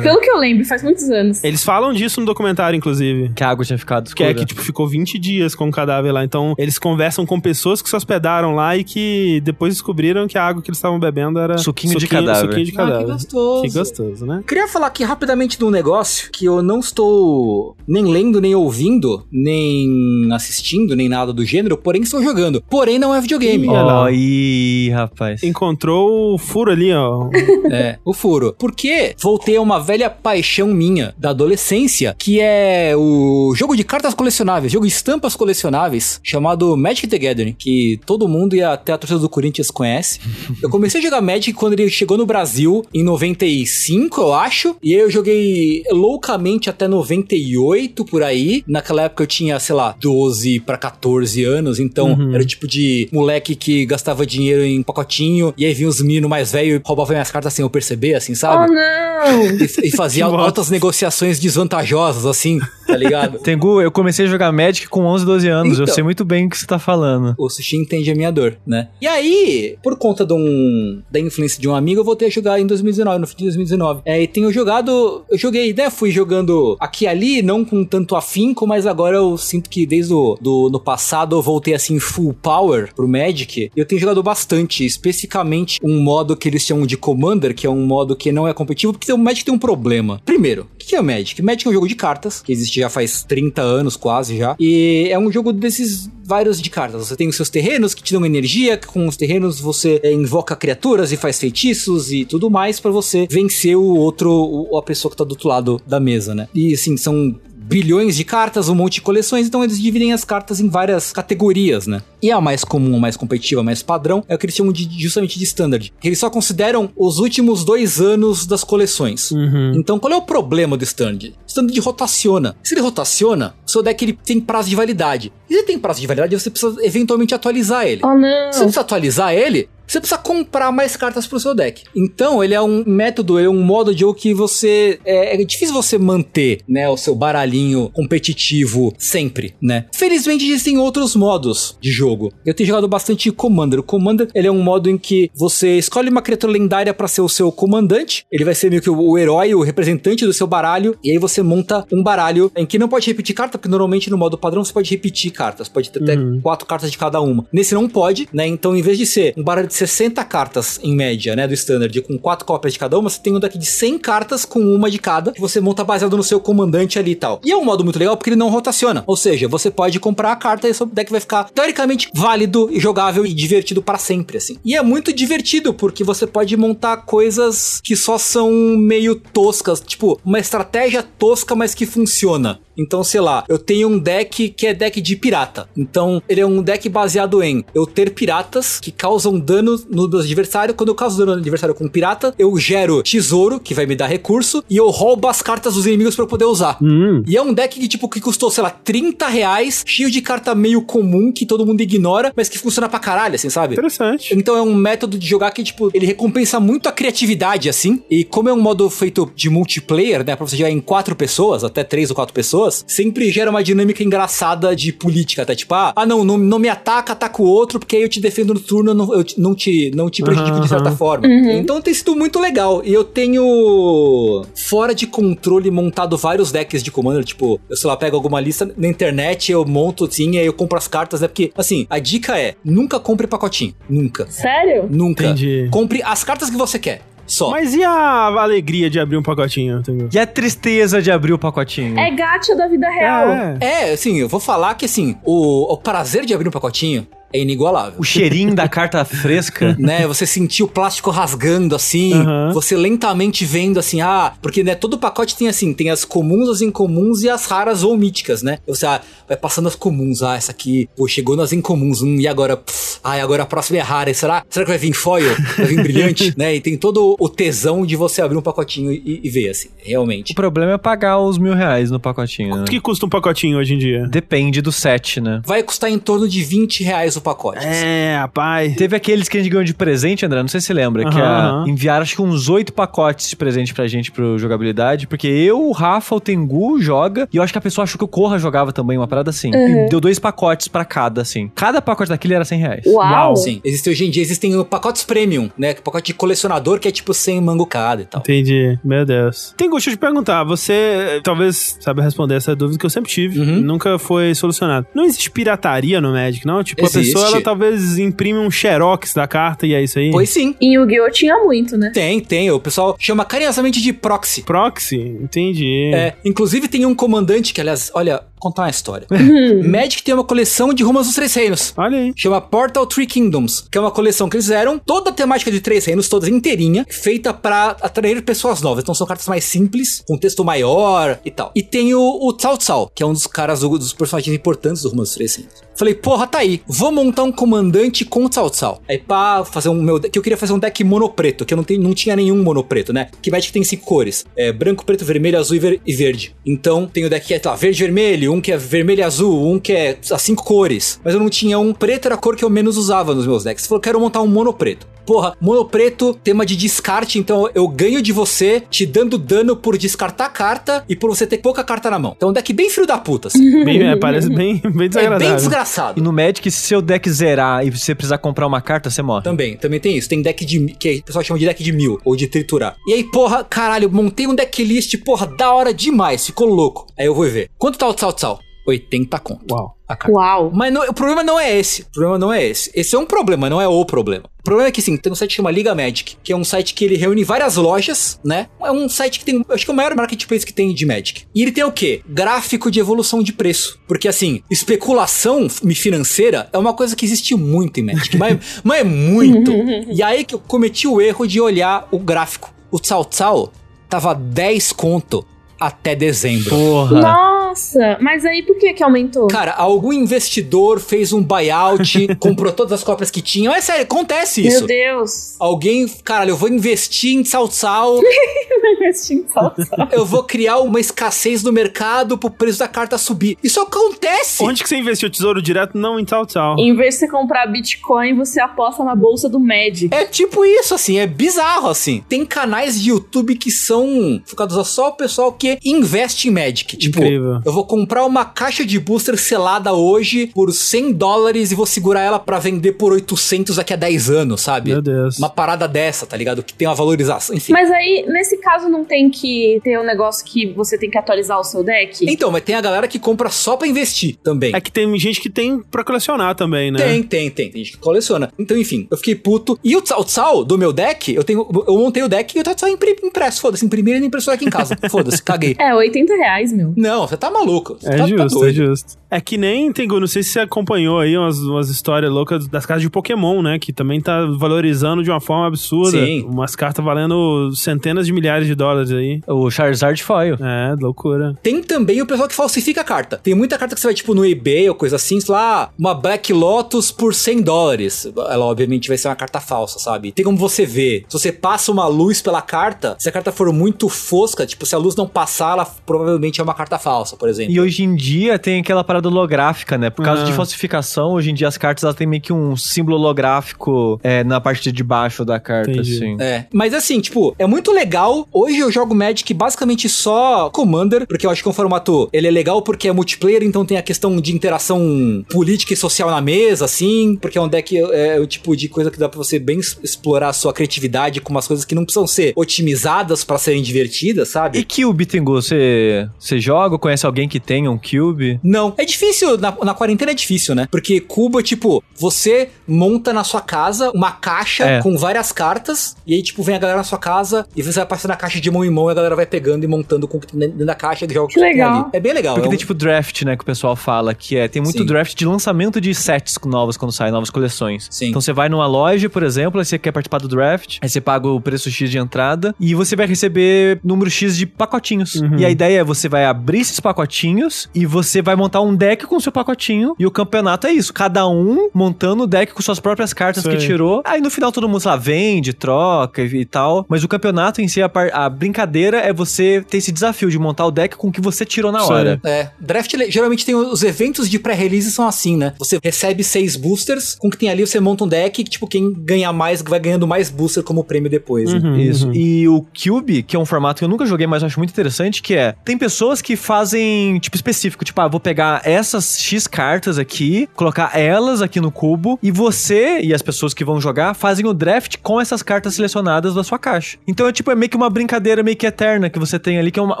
D: Pelo que eu lembro, faz muitos anos.
A: Eles falam disso no documentário, inclusive.
B: Que a água tinha ficado
A: Que
B: escura.
A: é que, tipo, ficou 20 dias com o cadáver lá. Então, eles conversam com pessoas que se hospedaram lá e que depois descobriram que a água que eles estavam bebendo era
B: Suquinho de cadáver.
A: Suquinho de
C: Ah,
A: cadáver.
C: que gostoso.
A: Que gostoso, né?
C: Queria falar aqui rapidamente de um negócio que eu não estou nem lendo, nem ouvindo, nem assistindo, nem nada do gênero, porém estou jogando. Porém, não é videogame.
A: Ih, olha lá.
B: Ó, ih, rapaz.
A: Encontrou o furo ali, ó.
C: É, o furo. Porque voltei a uma velha paixão minha da adolescência, que é o jogo de cartas colecionáveis, jogo de estampas colecionáveis, chamado Magic the Gathering, que todo mundo e até a torcida do Corinthians conhece. Eu comecei a jogar Magic quando ele chegou no Brasil, em 95, eu acho, e aí eu joguei loucamente até 98, por aí. Naquela época eu tinha, sei lá, 12 pra 14 anos, então
A: Uhum.
C: era o tipo de moleque que gastava dinheiro em pacotinho, e aí vinha os meninos mais velhos e roubavam minhas cartas sem eu perceber, assim,
D: Oh, não!
C: E, e fazia altas negociações desvantajosas, assim, tá ligado?
B: Tengu, eu comecei a jogar Magic com 11, 12 anos. eu
C: Então.
B: sei muito bem o que você tá falando.
C: O Sushi entende a minha dor, né? E aí, por conta de um, da influência de um amigo, eu voltei a jogar em 2019, no fim de 2019. É, e tenho jogado, eu joguei, né? Fui jogando aqui e ali, não com tanto afinco, mas agora eu sinto que desde o do, no passado eu voltei assim full power pro Magic. E eu tenho jogado bastante, especificamente um modo que eles chamam de Commander, que é um modo que não é competitivo, porque o Magic tem um problema. Primeiro, o que é o Magic? Magic é um jogo de cartas, que existe já faz 30 anos quase já, e é um jogo desses vários de cartas. Você tem os seus terrenos que te dão energia, com os terrenos você é, invoca criaturas e faz feitiços e tudo mais pra você vencer o outro, a pessoa que tá do outro lado da mesa, né? E assim, são bilhões de cartas, um monte de coleções, então eles dividem as cartas em várias categorias, né? E a mais comum, a mais competitiva, a mais padrão, é o que eles chamam de justamente de standard. Eles só consideram os últimos dois anos das coleções.
A: Uhum.
C: Então, qual é o problema do standard? O standard rotaciona. Se ele rotaciona, o seu deck ele tem prazo de validade. E se ele tem prazo de validade, você precisa eventualmente atualizar ele.
D: Oh, não.
C: Se você precisa atualizar ele, você precisa comprar mais cartas pro seu deck. Então, ele é um método, ele é um modo de jogo que você. É, é difícil você manter, né, o seu baralhinho competitivo sempre, né? Felizmente existem outros modos de jogo. Eu tenho jogado bastante Commander. O Commander, ele é um modo em que você escolhe uma criatura lendária para ser o seu comandante. Ele vai ser meio que o, o herói, o representante do seu baralho. E aí você monta um baralho em que não pode repetir carta, porque normalmente no modo padrão você pode repetir cartas. Pode ter até
A: Uhum.
C: quatro cartas de cada uma. Nesse não pode, né? Então, em vez de ser um baralho de 60 cartas em média, né? Do standard, com quatro cópias de cada uma, você tem um deck de 100 cartas com uma de cada, que você monta baseado no seu comandante ali e tal. E é um modo muito legal porque ele não rotaciona. Ou seja, você pode comprar a carta e seu deck vai ficar teoricamente válido e jogável e divertido para sempre, assim. E é muito divertido porque você pode montar coisas que só são meio toscas, tipo, uma estratégia tosca, mas que funciona. Então, sei lá, eu tenho um deck que é deck de pirata. Então, ele é um deck baseado em eu ter piratas que causam dano no meu adversário. Quando eu causo dano no adversário com um pirata, eu gero tesouro, que vai me dar recurso, e eu roubo as cartas dos inimigos pra eu poder usar.
A: Hum.
C: E é um deck que, tipo, que custou, sei lá, 30 reais, cheio de carta meio comum que todo mundo ignora, mas que funciona pra caralho, assim, sabe?
A: Interessante.
C: Então é um método de jogar que, tipo, ele recompensa muito a criatividade, assim. E como é um modo feito de multiplayer, né? Pra você jogar em quatro pessoas, até três ou quatro pessoas, sempre gera uma dinâmica engraçada de política, até tipo, ah, ah, não, não, não me ataca, ataca o outro, porque aí eu te defendo no turno, eu não, eu te- não te, não te prejudico de certa forma. Então tem sido muito legal. E eu tenho, fora de controle, montado vários decks de Commander, tipo, eu sei lá, pego alguma lista na internet, eu monto assim, aí eu compro as cartas, né? Porque, assim, a dica é, nunca compre pacotinho. Nunca.
D: Sério?
C: Nunca.
A: Entendi.
C: Compre as cartas que você quer. Só.
A: Mas e a alegria de abrir um pacotinho? Entendeu?
B: E a tristeza de abrir o pacotinho?
D: É gacha da vida real.
A: É.
C: É, assim, eu vou falar que assim, o, o prazer de abrir um pacotinho é inigualável.
B: O cheirinho da carta fresca.
C: né, você sentir o plástico rasgando assim,
A: Aham.
C: você lentamente vendo assim, ah, porque né, todo pacote tem assim, tem as comuns, as incomuns e as raras ou míticas, né? Você ah, vai passando as comuns, ah, essa aqui, pô, chegou nas incomuns, hum, e agora, pff, ah, e agora a próxima é rara, e será? Será que vai vir foil? Vai vir brilhante, né? E tem todo o tesão de você abrir um pacotinho e, e ver assim, realmente.
B: O problema é pagar os mil reais no pacotinho, né?
A: Quanto que custa um pacotinho hoje em dia?
B: Depende do set, né?
C: Vai custar em torno de 20 reais o pacote.
A: É, rapaz.
B: Teve aqueles que a gente ganhou de presente, André, não sei se você lembra, que
A: aham.
B: enviaram acho que uns oito pacotes de presente pra gente pro jogabilidade, porque eu, o Rafa, o Tengu joga, e eu acho que a pessoa achou que o Corra jogava também, uma parada assim. E deu dois pacotes pra cada, assim. Cada pacote daquele era 100 reais.
D: Uau.
C: Sim, existe hoje em dia, existem pacotes premium, né? Pacote de colecionador que é tipo 100 mango cada e tal.
A: Entendi. Meu Deus. Tem gosto de perguntar. Você eh, talvez sabe responder essa dúvida que eu sempre tive.
C: Uhum.
A: Nunca foi solucionado. Não existe pirataria no Magic, não? Tipo,
C: Existe.
A: a pessoa, ela talvez imprime um xerox da carta e é isso aí?
C: Pois sim.
D: Em Yu-Gi-Oh! tinha muito, né?
C: Tem, tem. O pessoal chama carinhosamente de proxy.
A: Proxy? Entendi.
C: É, inclusive tem um comandante que, aliás, olha, contar uma história. Magic tem uma coleção de Rumas dos Três Reinos.
A: Olha aí.
C: Chama Portal Three Kingdoms, que é uma coleção que eles fizeram, toda a temática de Três Reinos, toda inteirinha, feita pra atrair pessoas novas. Então são cartas mais simples, com texto maior e tal. E tem o, o Tsao Tsao, que é um dos caras, do- dos personagens importantes do Rumas dos Três Reinos. Falei, porra, tá aí. Vou montar um comandante com o Tsao Tsao. Aí, pá, fazer um meu. Que eu queria fazer um deck monopreto, que eu não, tenho, não tinha nenhum monopreto, né? Que Magic tem cinco cores: é, branco, preto, vermelho, azul e, ver- e verde. Então, tem o deck que é, tá, verde, vermelho, um que é vermelho e azul, um que é as cinco cores. Mas eu não tinha um. Preto era a cor que eu menos usava nos meus decks. Falou, quero montar um monopreto. Porra, monopreto, tema de descarte, então eu ganho de você te dando dano por descartar carta e por você ter pouca carta na mão. Então é um deck bem filho da puta, assim.
A: Bem, é, parece bem, bem
C: é
A: desagradável.
C: bem
B: E
C: desgraçado.
B: no Magic, se seu deck zerar e você precisar comprar uma carta, você morre.
C: Também, também tem isso. Tem deck de. que o pessoal chama de deck de mil, ou de triturar. E aí, porra, caralho, montei um decklist, porra, da hora demais, ficou louco. Aí eu vou ver. Quanto tá o Tsao Tsao? 80 conto.
A: Uau.
C: A carta.
D: Uau.
C: Mas não- o problema não é esse. O problema não é esse. Esse é um problema, não é o problema. O problema é que, sim, tem um site que chama Liga Magic, que é um site que ele reúne várias lojas, né? É um site que tem, acho que é o maior marketplace que tem de Magic. E ele tem o quê? Gráfico de evolução de preço. Porque, assim, especulação financeira é uma coisa que existe muito em Magic, mas, mas é muito. E aí que eu cometi o erro de olhar o gráfico. O Tsao Tsao tava 10 conto até dezembro.
B: Porra.
D: Nossa. Mas aí por que que aumentou?
C: Cara, algum investidor fez um buyout, comprou todas as cópias que tinham. É sério, acontece isso.
D: Meu Deus.
C: Alguém, caralho, eu vou investir em Tsao Tsao,
D: Investir em salsa.
C: eu vou criar uma escassez no mercado pro preço da carta subir. Isso acontece!
A: Onde que você investiu tesouro direto? Não, em tal, tal.
D: em vez de você comprar Bitcoin, você aposta na bolsa do Magic.
C: É tipo isso, assim, é bizarro, assim. Tem canais de YouTube que são focados só o pessoal que investe em Magic. Tipo,
A: Incrível.
C: eu vou comprar uma caixa de booster selada hoje por 100 dólares e vou segurar ela pra vender por 800 daqui a 10 anos, sabe?
A: Meu Deus.
C: Uma parada dessa, tá ligado? Que tem uma valorização, enfim.
D: Mas aí, nesse caso, não tem que ter um negócio que você tem que atualizar o seu deck?
C: Então, mas tem a galera que compra só pra investir também.
A: É que tem gente que tem pra colecionar também, né?
C: Tem, tem, tem. Tem gente que coleciona. Então, enfim, eu fiquei puto. E o Tsao Tsao do meu deck, eu tenho. Eu montei o deck e o Tsao Tsao impri- impresso. Foda-se, imprimir ele na impressora aqui em casa. Foda-se, caguei.
D: É, 80 reais, meu.
C: Não, você tá maluco. Você
A: É
C: tá, tá
A: justo, é
C: doido.
A: justo. É que nem, Tengu, não sei se você acompanhou aí umas, umas histórias loucas das cartas de Pokémon, né? Que também tá valorizando de uma forma absurda.
C: Sim.
A: Umas cartas valendo centenas de milhares de dólares aí.
B: O Charizard Foil.
A: É, loucura.
C: Tem também o pessoal que falsifica a carta. Tem muita carta que você vai, tipo, no eBay ou coisa assim, sei lá, uma Black Lotus por 100 dólares. Ela, obviamente, vai ser uma carta falsa, sabe? Tem como você ver. Se você passa uma luz pela carta, se a carta for muito fosca, tipo, se a luz não passar, ela provavelmente é uma carta falsa, por exemplo.
B: E hoje em dia tem aquela parada holográfica, né? Por causa
A: Ah.
B: de falsificação, hoje em dia as cartas elas têm meio que um símbolo holográfico é, na parte de baixo da carta,
A: Entendi.
B: assim.
C: É, mas assim, tipo, é muito legal. Hoje eu jogo Magic basicamente só Commander, porque eu acho que é um formato, ele é legal porque é multiplayer, então tem a questão de interação política e social na mesa, assim, porque é um deck, é, o tipo de coisa que dá pra você bem explorar a sua criatividade com umas coisas que não precisam ser otimizadas pra serem divertidas, sabe?
B: E Cube, Tengu, você, você joga? Conhece alguém que tenha um Cube?
C: Não, é difícil, na, na quarentena é difícil, né? Porque Cuba, tipo, você monta na sua casa uma caixa
B: É.
C: com várias cartas, e aí, tipo, vem a galera na sua casa, e você vai passando a caixa de mão em mão, e a galera vai pegando e montando com o que tem dentro da caixa e joga
D: Que legal.
C: ali. É bem legal.
B: Porque
C: é
B: tem
C: um-
B: tipo draft, né, que o pessoal fala, que é, tem muito
C: Sim.
B: draft de lançamento de sets novos quando saem, novas coleções.
C: Sim.
B: Então você vai numa loja, por exemplo, aí você quer participar do draft, aí você paga o preço X de entrada, e você vai receber número X de pacotinhos.
A: Uhum.
B: E a ideia é você vai abrir esses pacotinhos, e você vai montar um deck com o seu pacotinho, e o campeonato é isso, cada um montando o deck com suas próprias cartas
A: Isso
B: que tirou. Aí no final todo mundo, sei lá, vende, troca e, e tal, mas o campeonato em si, a, par- a brincadeira é você ter esse desafio de montar o deck com o que você tirou na
A: aí.
B: hora.
C: É, draft geralmente tem os eventos de pré-release são assim, né? Você recebe seis boosters, com o que tem ali você monta um deck, que, tipo, quem ganhar mais vai ganhando mais booster como prêmio depois. né?
A: Uhum,
B: Isso.
A: uhum.
B: E o Cube, que é um formato que eu nunca joguei, mas eu acho muito interessante, que é, tem pessoas que fazem, tipo, específico, tipo, ah, vou pegar essas X cartas aqui, colocar elas aqui no cubo, e você e as pessoas que vão jogar fazem o draft com essas cartas selecionadas da sua caixa. Então é tipo, é meio que uma brincadeira meio que eterna que você tem ali, que é uma,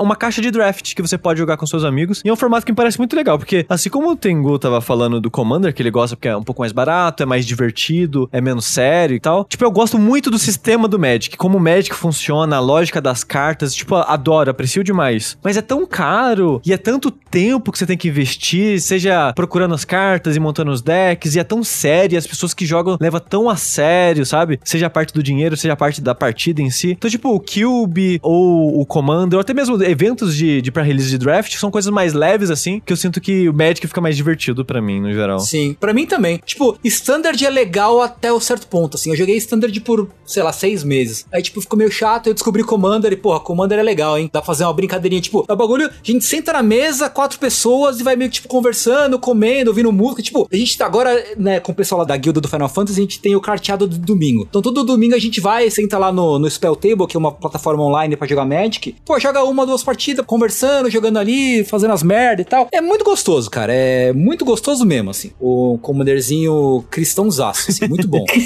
B: uma caixa de draft que você pode jogar com seus amigos. E é um formato que me parece muito legal, porque assim como o Tengu tava falando do Commander, que ele gosta porque é um pouco mais barato, é mais divertido, é menos sério e tal. Tipo, eu gosto muito do sistema do Magic, como o Magic funciona, a lógica das cartas, tipo, adoro, aprecio demais. Mas é tão caro e é tanto tempo que você tem que investir, seja procurando as cartas e montando os decks, e é tão sério, e as pessoas que jogam levam tão a sério, sabe? Seja a parte do dinheiro, seja a parte da partida em si. Então, tipo, o Cube ou o Commander, ou até mesmo eventos de, de pré-release de draft, são coisas mais leves, assim, que eu sinto que o Magic fica mais divertido pra mim, no geral.
C: Sim, pra mim também. Tipo, Standard é legal até o certo ponto, assim. Eu joguei Standard por, sei lá, seis meses. Aí, tipo, ficou meio chato, eu descobri Commander e, porra, Commander é legal, hein? Dá pra fazer uma brincadeirinha, tipo, é o bagulho, a gente senta na mesa, quatro pessoas, e vai meio que, tipo, conversando, comendo, ouvindo música. Tipo, a gente tá agora, né, com o pessoal lá da guilda do Final Fantasy, a gente tem o carteado do domingo. Então, todo domingo a gente vai, senta lá no, no Spell Table, que é uma plataforma online pra jogar Magic. Pô, joga uma, duas partidas, conversando, jogando ali, fazendo as merda e tal. É muito gostoso, cara. É muito gostoso mesmo, assim. O Commanderzinho cristãozaço, assim, muito bom.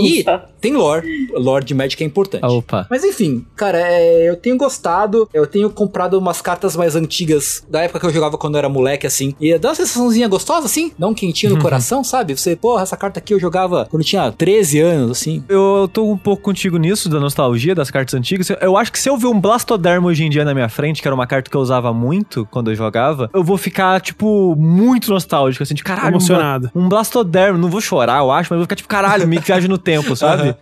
C: E tem lore. Lore de Magic é importante.
B: Opa.
C: Mas enfim, cara, é, eu tenho gostado. Eu tenho comprado umas cartas mais antigas da época que eu jogava quando eu era moleque, assim. E dá uma sensaçãozinha gostosa, assim. Dá um quentinho no coração, sabe? Você, porra, essa carta aqui eu jogava quando eu tinha 13 anos, assim.
B: Eu tô um pouco contigo nisso, da nostalgia das cartas antigas. Eu acho que se eu ver um Blastoderma hoje em dia na minha frente, que era uma carta que eu usava muito quando eu jogava, eu vou ficar, tipo, muito nostálgico, assim, de caralho. um
A: Emocionado.
B: Um, Blastoderma, não vou chorar, eu acho, mas vou ficar tipo, caralho, meio que viaja no tempo, sabe?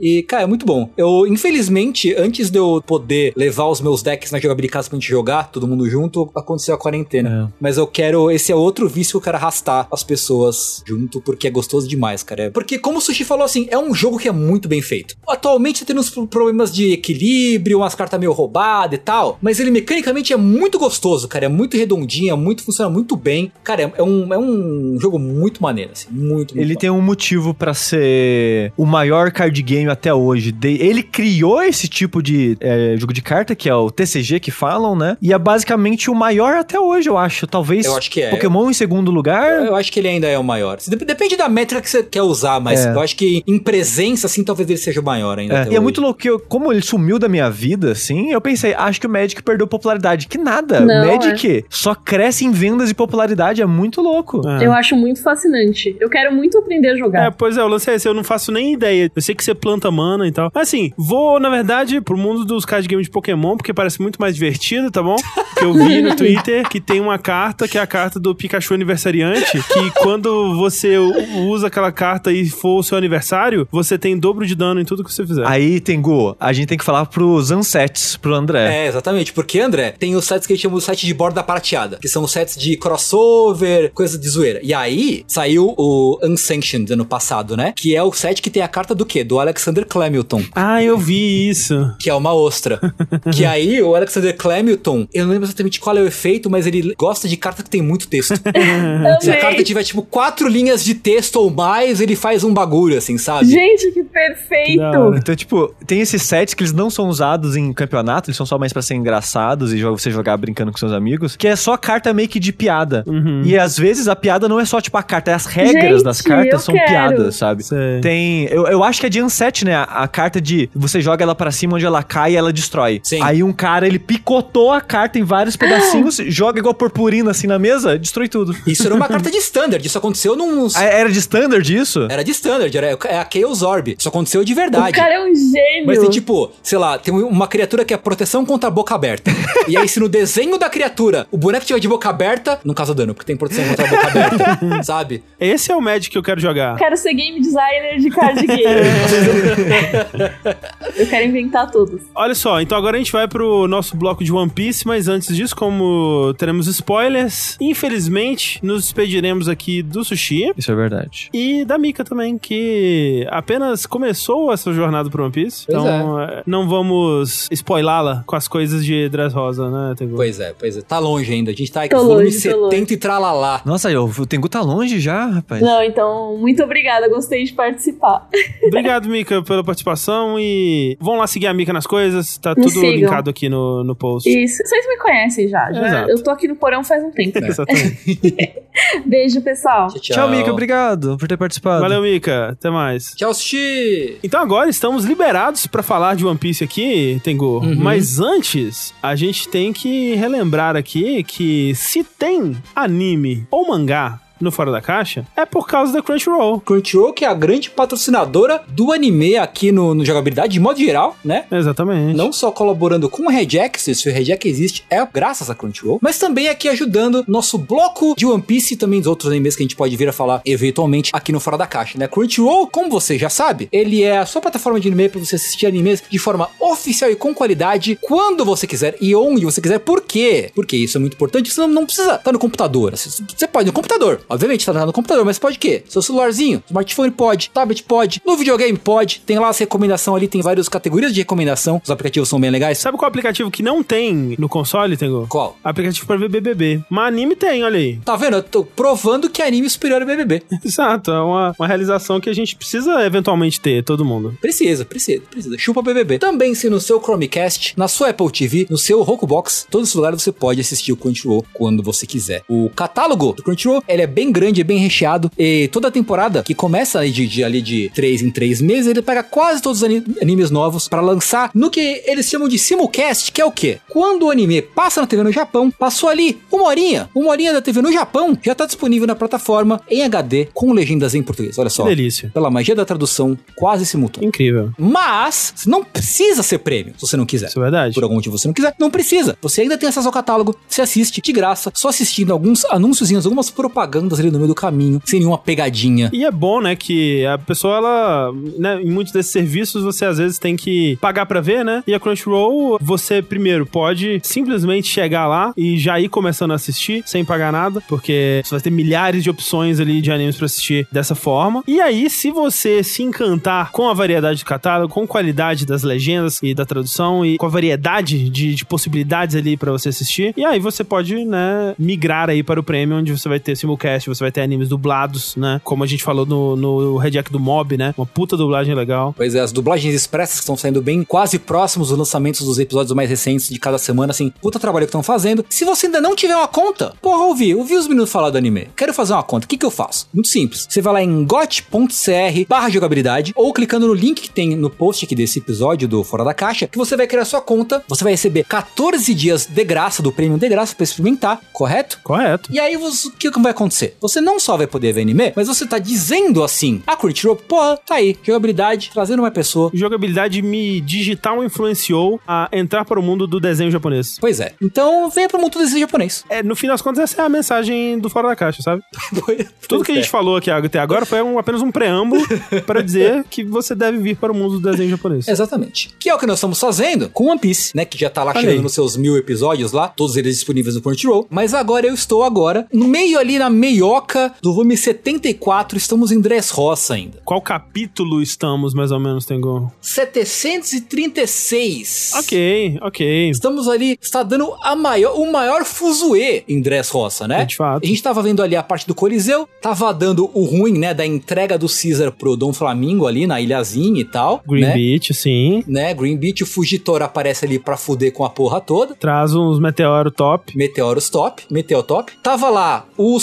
C: E, cara, é muito bom. Eu, infelizmente, antes de eu poder levar os meus decks na jogabilidade pra gente jogar, todo mundo junto, aconteceu a quarentena. Mas eu quero. Esse é outro vício que eu quero arrastar as pessoas junto, porque é gostoso demais, cara. É- Porque, como o Sushi falou assim, é um jogo que é muito bem feito. Atualmente tem uns problemas de equilíbrio, umas cartas meio roubadas e tal. Mas ele mecanicamente é muito gostoso, cara. É muito redondinho, é muito, funciona muito bem. Cara, é, é um, é um jogo muito maneiro, assim. Muito, muito
B: Ele
C: bom.
B: tem um motivo pra ser o maior card game até hoje. Ele criou esse tipo de é, jogo de carta, que é o TCG que falam, né? E é basicamente o maior até hoje, eu acho. Talvez
C: Eu acho que é.
B: Pokémon em segundo lugar.
C: Eu acho que ele ainda é o maior. Dep- Depende da métrica que você quer usar, mas
B: É.
C: eu acho que em presença, assim, talvez ele seja o maior ainda.
B: É,
C: até
B: e é
C: hoje.
B: muito louco que, eu- como ele sumiu da minha vida, assim, eu pensei, acho que o Magic perdeu popularidade. Que nada.
D: Não,
B: Magic só cresce em vendas e popularidade, é muito louco.
A: É.
D: Eu acho muito fascinante. Eu quero muito aprender a jogar.
A: É, pois é, o lance é esse, eu não faço nem ideia. Eu sei que você planta mana e tal. Mas assim, vou, na verdade, pro mundo dos card games de Pokémon, porque parece muito mais divertido, tá bom? Que eu vi no Twitter que tem uma carta, que é a carta do Pikachu aniversariante, que quando você usa aquela carta e for o seu aniversário, você tem dobro de dano em tudo que você fizer.
B: Aí, Tengu, a gente tem que falar pros Ansets, pro André.
C: É, exatamente. Porque, André, tem os sets que a gente chama de site de borda prateada, que são os sets de crossover, coisa de zoeira. E aí, saiu o Unsanctioned ano passado, né? Que é o set que tem a carta do quê? Do Alexander Clemilton.
A: Ah, eu vi isso.
C: Que é uma ostra. que aí, o Alexander Clemilton, eu não lembro exatamente qual é o efeito, mas ele gosta de carta que tem muito texto. Se a carta tiver, tipo, quatro linhas de texto ou mais, ele faz um bagulho, assim, sabe?
D: Gente, que perfeito!
A: Hora.
B: Então, tipo, tem esses sets que eles não são usados em campeonato, eles são só mais pra ser engraçados e você jogar brincando com seus amigos, que é só carta meio que de piada.
A: Uhum.
B: E às vezes a piada não é só, tipo, a carta, é as regras
D: Gente,
B: das cartas são
D: quero.
B: piadas, sabe?
A: Sei.
B: Tem. Eu, eu acho que é de Unset, né? A, a carta de você joga ela pra cima onde ela cai e ela destrói.
C: Sim.
B: Aí um cara, ele picotou a carta em vários pedacinhos, joga igual purpurina assim na mesa, destrói tudo.
C: Isso era uma carta de standard, isso aconteceu num...
B: Ah, Era de standard isso?
C: Era de standard, era é a Chaos Orb. Isso aconteceu de verdade.
D: O cara é um gênio.
C: Mas tem tipo, sei lá, tem uma criatura que é proteção contra a boca aberta. e aí, se no desenho da criatura o boneco tiver de boca aberta, não causa dano, porque tem proteção contra a boca aberta, sabe?
A: Esse é o Magic que eu quero jogar.
D: Eu quero ser game designer de card game. eu quero inventar todos.
A: Olha só, então agora a gente vai pro nosso bloco de One Piece, mas antes disso, como teremos spoilers, infelizmente nos despediremos aqui do Sushi
B: Isso é verdade.
A: e da Mika também, que apenas começou essa jornada pro One Piece.
C: Pois
A: então eh, não vamos spoilá-la com as coisas de Dressrosa, né, Tengu?
C: Pois é, pois é. Tá longe ainda. A gente tá aqui
D: Tô
C: no volume
D: longe, tô
C: 70 e tralalá.
B: Nossa, o o Tengu tá longe já, rapaz.
D: Não, então, muito obrigada. Gostei de participar.
A: Obrigado, Mika, pela participação e vão lá seguir a Mika nas coisas, tá
D: Me
A: tudo
D: sigam.
A: linkado aqui no, no post.
D: Isso. Vocês me conhecem já. já
A: Exato.
D: eu tô aqui no porão faz um tempo.
A: Exatamente.
D: Beijo, pessoal.
C: Tchau,
B: Tchau, Mika, obrigado por ter participado.
A: Valeu, Mika. Até mais.
C: Tchau, Sushi!
A: Então agora estamos liberados pra falar de One Piece aqui, Tengu.
C: Uhum.
A: Mas antes, a gente tem que relembrar aqui que se tem anime ou mangá no Fora da Caixa, é por causa da Crunchyroll.
C: Crunchyroll, que é a grande patrocinadora do anime aqui no, no jogabilidade, de modo geral, né?
A: Exatamente.
C: Não só colaborando com o Regex, se o Regex existe, é graças a Crunchyroll, mas também aqui ajudando nosso bloco de One Piece e também dos outros animes que a gente pode vir a falar eventualmente aqui no Fora da Caixa, né? Crunchyroll, como você já sabe, ele é a sua plataforma de anime para você assistir animes de forma oficial e com qualidade quando você quiser e onde você quiser. Por quê? Porque isso é muito importante, você não, precisa estar no computador. Você você pode no computador, obviamente tá no computador, mas pode o quê? Seu celularzinho, smartphone pode, tablet pode, no videogame pode, tem lá as recomendações ali, tem várias categorias de recomendação, os aplicativos são bem legais.
A: Sabe qual aplicativo que não tem no console, Tengu?
C: Qual?
A: Aplicativo pra ver BBB. Mas anime tem, olha aí.
C: Tá vendo? Eu tô provando que anime é superior a BBB.
A: Exato, é uma, uma realização que a gente precisa eventualmente ter, todo mundo.
C: Precisa, precisa, precisa. Chupa BBB. Também se no seu Chromecast, na sua Apple TV, no seu Roku Box, todos os lugares você pode assistir o Crunchyroll quando você quiser. O catálogo do Crunchyroll, ele é bem grande, é bem recheado. E toda temporada, que começa de, de ali de 3 em 3 meses, ele pega quase todos os animes novos para lançar no que eles chamam de simulcast, que é o quê? Quando o anime passa na TV no Japão, passou ali uma horinha, uma horinha da TV no Japão, já tá disponível na plataforma em HD com legendas em português. Olha só.
A: Que delícia.
C: Pela magia da tradução, quase simultânea.
A: Incrível.
C: Mas, não precisa ser prêmio, se você não quiser.
A: Isso é verdade.
C: Por algum motivo você não quiser, não precisa. Você ainda tem acesso ao catálogo, você assiste de graça, só assistindo alguns anúnciozinhos, algumas propagandas ali no meio do caminho, sem nenhuma pegadinha.
A: E é bom, né, que a pessoa, ela, né, em muitos desses serviços, você às vezes tem que pagar pra ver, né? E a Crunchyroll, você primeiro pode simplesmente chegar lá e já ir começando a assistir sem pagar nada, porque você vai ter milhares de opções ali de animes pra assistir dessa forma. E aí, se você se encantar com a variedade do catálogo, com a qualidade das legendas e da tradução e com a variedade de, de possibilidades ali pra você assistir, e aí você pode, né, migrar aí para o Premium, onde você vai ter simulcast, você vai ter animes dublados, né? Como a gente falou no, no Red Jack do Mob, né? Uma puta dublagem legal.
C: Pois é, as dublagens expressas que estão saindo bem quase próximos dos lançamentos dos episódios mais recentes de cada semana, assim, puta trabalho que estão fazendo. Se você ainda não tiver uma conta, porra, ouvi, ouvi os meninos falar do anime. Quero fazer uma conta, o que que eu faço? Muito simples. Você vai lá em got.cr barra jogabilidade ou clicando no link que tem no post aqui desse episódio do Fora da Caixa, que você vai criar sua conta, você vai receber 14 dias de graça do prêmio de graça para experimentar, correto?
A: Correto.
C: E aí, o que vai acontecer? Você não só vai poder ver anime, mas você tá dizendo assim, a Crunchyroll, porra, tá aí, jogabilidade, trazendo uma pessoa.
A: Jogabilidade me digital influenciou a entrar para o mundo do desenho japonês.
C: Pois é. Então, venha pro mundo desse japonês.
A: É, no fim das contas, essa é a mensagem do Fora da Caixa, sabe? Tudo que a gente falou aqui até agora foi um- apenas um preâmbulo para dizer que você deve vir para o mundo do desenho japonês.
C: Exatamente. Que é o que nós estamos fazendo com One Piece, né? Que já tá lá chegando nos seus mil episódios lá, todos eles disponíveis no Crunchyroll. Mas agora eu estou agora no meio ali na meioca do volume 74, estamos em Dressrosa ainda.
A: Qual capítulo estamos, mais ou menos, Tengu?
C: 736.
A: Ok, ok.
C: Estamos ali, está dando a maior, o maior fuzuê em Dressrosa, né?
A: É, de fato.
C: A gente tava vendo ali a parte do Coliseu, tava dando o ruim, né, da entrega do Caesar pro Dom Flamingo ali na ilhazinha e tal,
A: Green
C: né?
A: Beach, sim.
C: né? Green Beach, o Fugitor aparece ali pra fuder com a porra toda.
A: Traz uns meteoro top.
C: Meteoros top, Meteor top. Tava lá o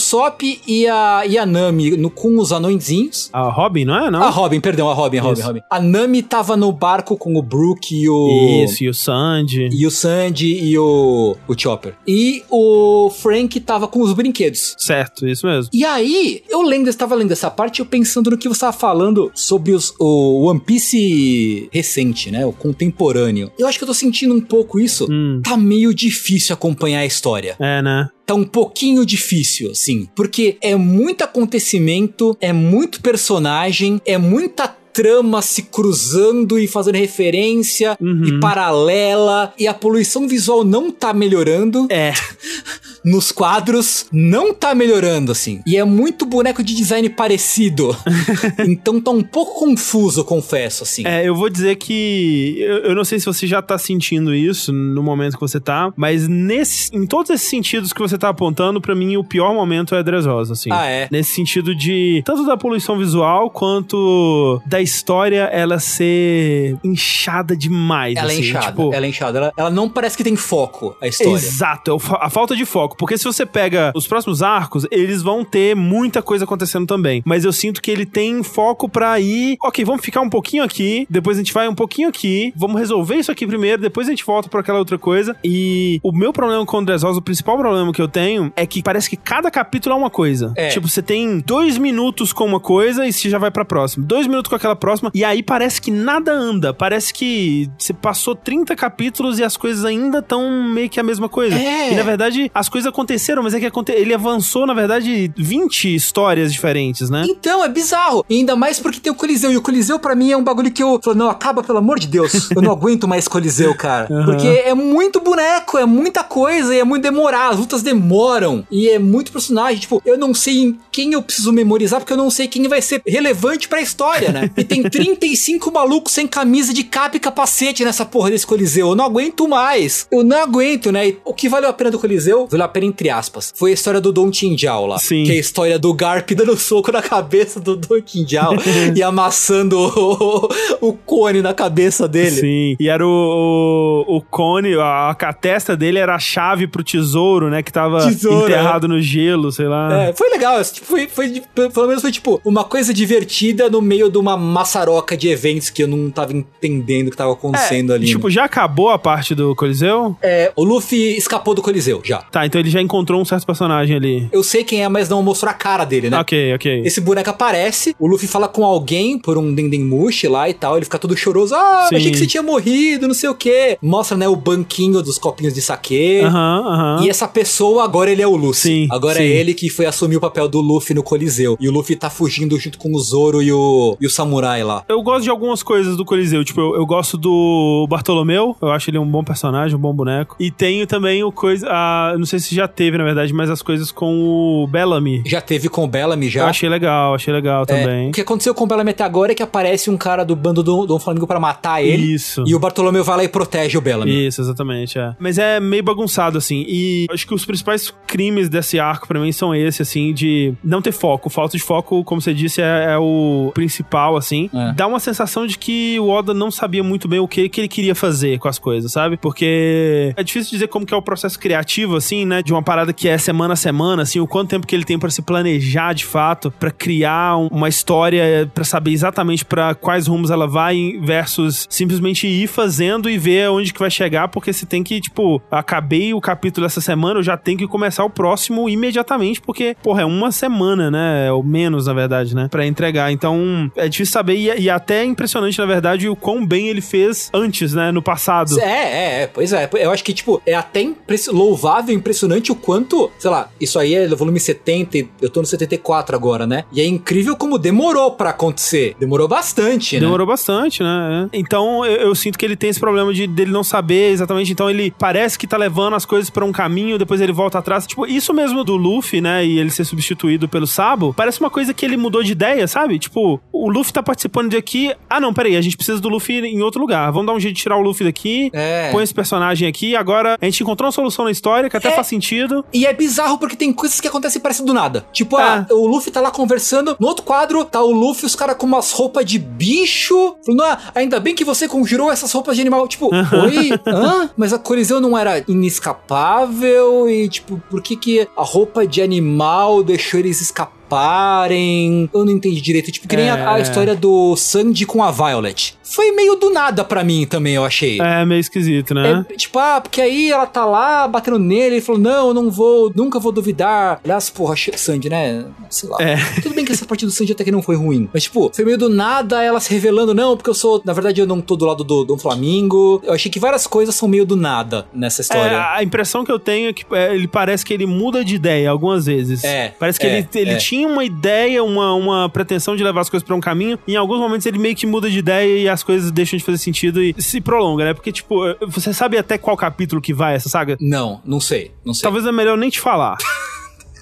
C: E a, e a Nami no, com os anõezinhos.
A: A Robin, não é? Não?
C: A Robin, perdão, a Robin, a Robin, Robin. A Nami tava no barco com o Brook e o...
A: Isso, e o Sandy.
C: E o Sandy e o, o Chopper. E o Frank tava com os brinquedos.
A: Certo, isso mesmo.
C: E aí, eu lendo, estava lendo essa parte, eu pensando no que você estava falando sobre os, o One Piece recente, né? O contemporâneo. Eu acho que eu tô sentindo um pouco isso.
A: Hum.
C: Tá meio difícil acompanhar a história.
A: É, né?
C: Tá um pouquinho difícil, assim. Porque é muito acontecimento, é muito personagem, é muita trama se cruzando e fazendo referência
A: Uhum.
C: e paralela e a poluição visual não tá melhorando
A: É.
C: nos quadros não tá melhorando, assim. E é muito boneco de design parecido. então tá um pouco confuso, confesso, assim.
A: É, eu vou dizer que. Eu, eu não sei se você já tá sentindo isso no momento que você tá, mas nesse, em todos esses sentidos que você tá apontando, pra mim o pior momento é Dressrosa, assim.
C: Ah, é?
A: Nesse sentido de tanto da poluição visual quanto da história ela ser inchada demais.
C: Ela é
A: assim,
C: inchada,
A: tipo,
C: ela é inchada. Ela, ela não parece que tem foco, a história.
A: Exato, é a falta de foco. Porque se você pega os próximos arcos, eles vão ter muita coisa acontecendo também. Mas eu sinto que ele tem foco pra ir. Ok, vamos ficar um pouquinho aqui, depois a gente vai um pouquinho aqui, vamos resolver isso aqui primeiro, depois a gente volta pra aquela outra coisa. E o meu problema com o Dressrosa, o principal problema que eu tenho é que parece que cada capítulo é uma coisa.
C: É.
A: Tipo, você tem dois minutos com uma coisa e você já vai pra próxima. Dois minutos com aquela próxima, e aí parece que nada anda. Parece que você passou 30 capítulos e as coisas ainda estão meio que a mesma coisa.
C: É.
A: E na verdade, as coisas aconteceram, mas é que ele avançou, na verdade, 20 histórias diferentes, né?
C: Então, é bizarro. E ainda mais porque tem o Coliseu. E o Coliseu, pra mim, é um bagulho que eu falo, não, acaba, pelo amor de Deus. Eu não aguento mais Coliseu, cara.
A: Aham.
C: Porque é muito boneco, é muita coisa e é muito demorar. As lutas demoram. E é muito personagem. Tipo, eu não sei em quem eu preciso memorizar, porque eu não sei quem vai ser relevante pra história, né? E tem 35 malucos sem camisa de capa e capacete nessa porra desse Coliseu. Eu não aguento mais. Eu não aguento, né? E o que valeu a pena do Coliseu? Valeu a pena entre aspas. Foi a história do Don Tinjao lá.
A: Sim.
C: Que é a história do Garp dando soco na cabeça do Don Tinjao e amassando o, o cone na cabeça dele.
A: Sim. E era o, o, o cone, a, a testa dele era a chave pro tesouro, né? Que tava
C: Tesouro,
A: enterrado no gelo, sei lá.
C: É, foi legal, tipo, foi, foi, pelo menos foi tipo uma coisa divertida no meio de uma maçaroca de eventos que eu não tava entendendo o que tava acontecendo ali.
A: Tipo,
C: né?
A: já acabou a parte do Coliseu?
C: É, o Luffy escapou do Coliseu, já.
A: Tá, então ele já encontrou um certo personagem ali.
C: Eu sei quem é, mas não mostrou a cara dele, né?
A: Ok, ok.
C: Esse boneco aparece, o Luffy fala com alguém por um Dendemushi lá e tal, ele fica todo choroso. Ah,
A: Sim.
C: achei que você tinha morrido, não sei o quê. Mostra, né, o banquinho dos copinhos de saque.
A: Aham, aham.
C: E essa pessoa, agora ele é o Luffy.
A: Sim,
C: agora
A: sim.
C: é ele que foi assumir o papel do Luffy no Coliseu. E o Luffy tá fugindo junto com o Zoro e o, e o Samurai lá.
A: Eu gosto de algumas coisas do Coliseu. Tipo, eu, eu gosto do Bartolomeu. Eu acho ele um bom personagem, um bom boneco. E tenho também o coisa. A, não sei se já teve, na verdade, mas as coisas com o Bellamy.
C: Já teve com o Bellamy já.
A: Eu achei legal, achei legal
C: É,
A: também.
C: o que aconteceu com o Bellamy até agora é que aparece um cara do bando do Dom Flamengo pra matar ele.
A: Isso.
C: E o Bartolomeu vai lá e protege o Bellamy.
A: Isso, exatamente, é. Mas é meio bagunçado, assim. E acho que os principais crimes desse arco, pra mim, são esse, assim, de não ter foco. Falta de foco, como você disse, é, é o principal, assim.
C: É.
A: Dá uma sensação de que o Oda não sabia muito bem o que, que ele queria fazer com as coisas, sabe? Porque é difícil dizer como que é o processo criativo, assim, né? De uma parada que é semana a semana, assim, o quanto tempo que ele tem pra se planejar de fato, pra criar um- uma história, pra saber exatamente pra quais rumos ela vai, versus simplesmente ir fazendo e ver onde que vai chegar, porque você tem que, tipo, acabei o capítulo essa semana, eu já tenho que começar o próximo imediatamente, porque, porra, é uma semana, né? Ou menos, na verdade, né? Pra entregar. Então, é difícil saber, e, e até é impressionante, na verdade, o quão bem ele fez antes, né? No passado.
C: É, é, é, pois é. Eu acho que, tipo, é até impress- louvável, impressionante o quanto, sei lá, isso aí é volume 70, e eu tô no 74 agora, né? E é incrível como demorou pra acontecer. Demorou bastante, né?
A: Demorou bastante, né? É. Então eu, eu sinto que ele tem esse problema de dele não saber exatamente. Então ele parece que tá levando as coisas pra um caminho, depois ele volta atrás. Tipo, isso mesmo do Luffy, né? E ele ser substituído pelo Sabo, parece uma coisa que ele mudou de ideia, sabe? Tipo, o Luffy tá participando de aqui. Ah, não, peraí, a gente precisa do Luffy em outro lugar. Vamos dar um jeito de tirar o Luffy daqui.
C: É.
A: Põe esse personagem aqui. Agora a gente encontrou uma solução na história que até
C: É.
A: faz sentido.
C: E é bizarro porque tem coisas que acontecem parece do nada. Tipo,
A: É.
C: ah, o Luffy tá lá conversando. No outro quadro, tá o Luffy, os caras com umas roupas de bicho. Falando, ah, ainda bem que você conjurou essas roupas de animal. Tipo, oi? Hã? Mas a colisão não era inescapável. E, tipo, por que que a roupa de animal deixou eles escaparem? Eu não entendi direito. Tipo, que nem a, a
A: É.
C: história do Sandy com a Violet. Foi meio do nada pra mim também, eu achei.
A: É meio esquisito, né?
C: É, tipo, ah, porque aí ela tá lá batendo nele, ele falou, não, eu não vou, nunca vou duvidar. Aliás, porra, Sandy, né? Sei lá.
A: É.
C: Tudo bem que essa parte do Sandy até que não foi ruim. Mas, tipo, foi meio do nada ela se revelando, não, porque eu sou, na verdade, eu não tô do lado do, do Flamingo. Eu achei que várias coisas são meio do nada nessa
A: É,
C: história.
A: a impressão que eu tenho é que é, ele parece que ele muda de ideia algumas vezes.
C: É,
A: Parece que
C: é,
A: ele, ele
C: é.
A: Tinha uma ideia, uma, uma pretensão de levar as coisas pra um caminho. Em alguns momentos ele meio que muda de ideia e as coisas deixam de fazer sentido e se prolonga, né? Porque, tipo, você sabe até qual capítulo que vai essa saga?
C: Não, não sei, não sei.
A: Talvez é melhor nem te falar.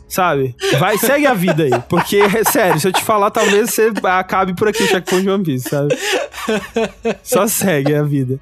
A: Sabe? Vai, segue a vida aí. Porque, sério, se eu te falar, talvez você acabe por aqui o checkpoint de One Piece, sabe? Só segue a vida.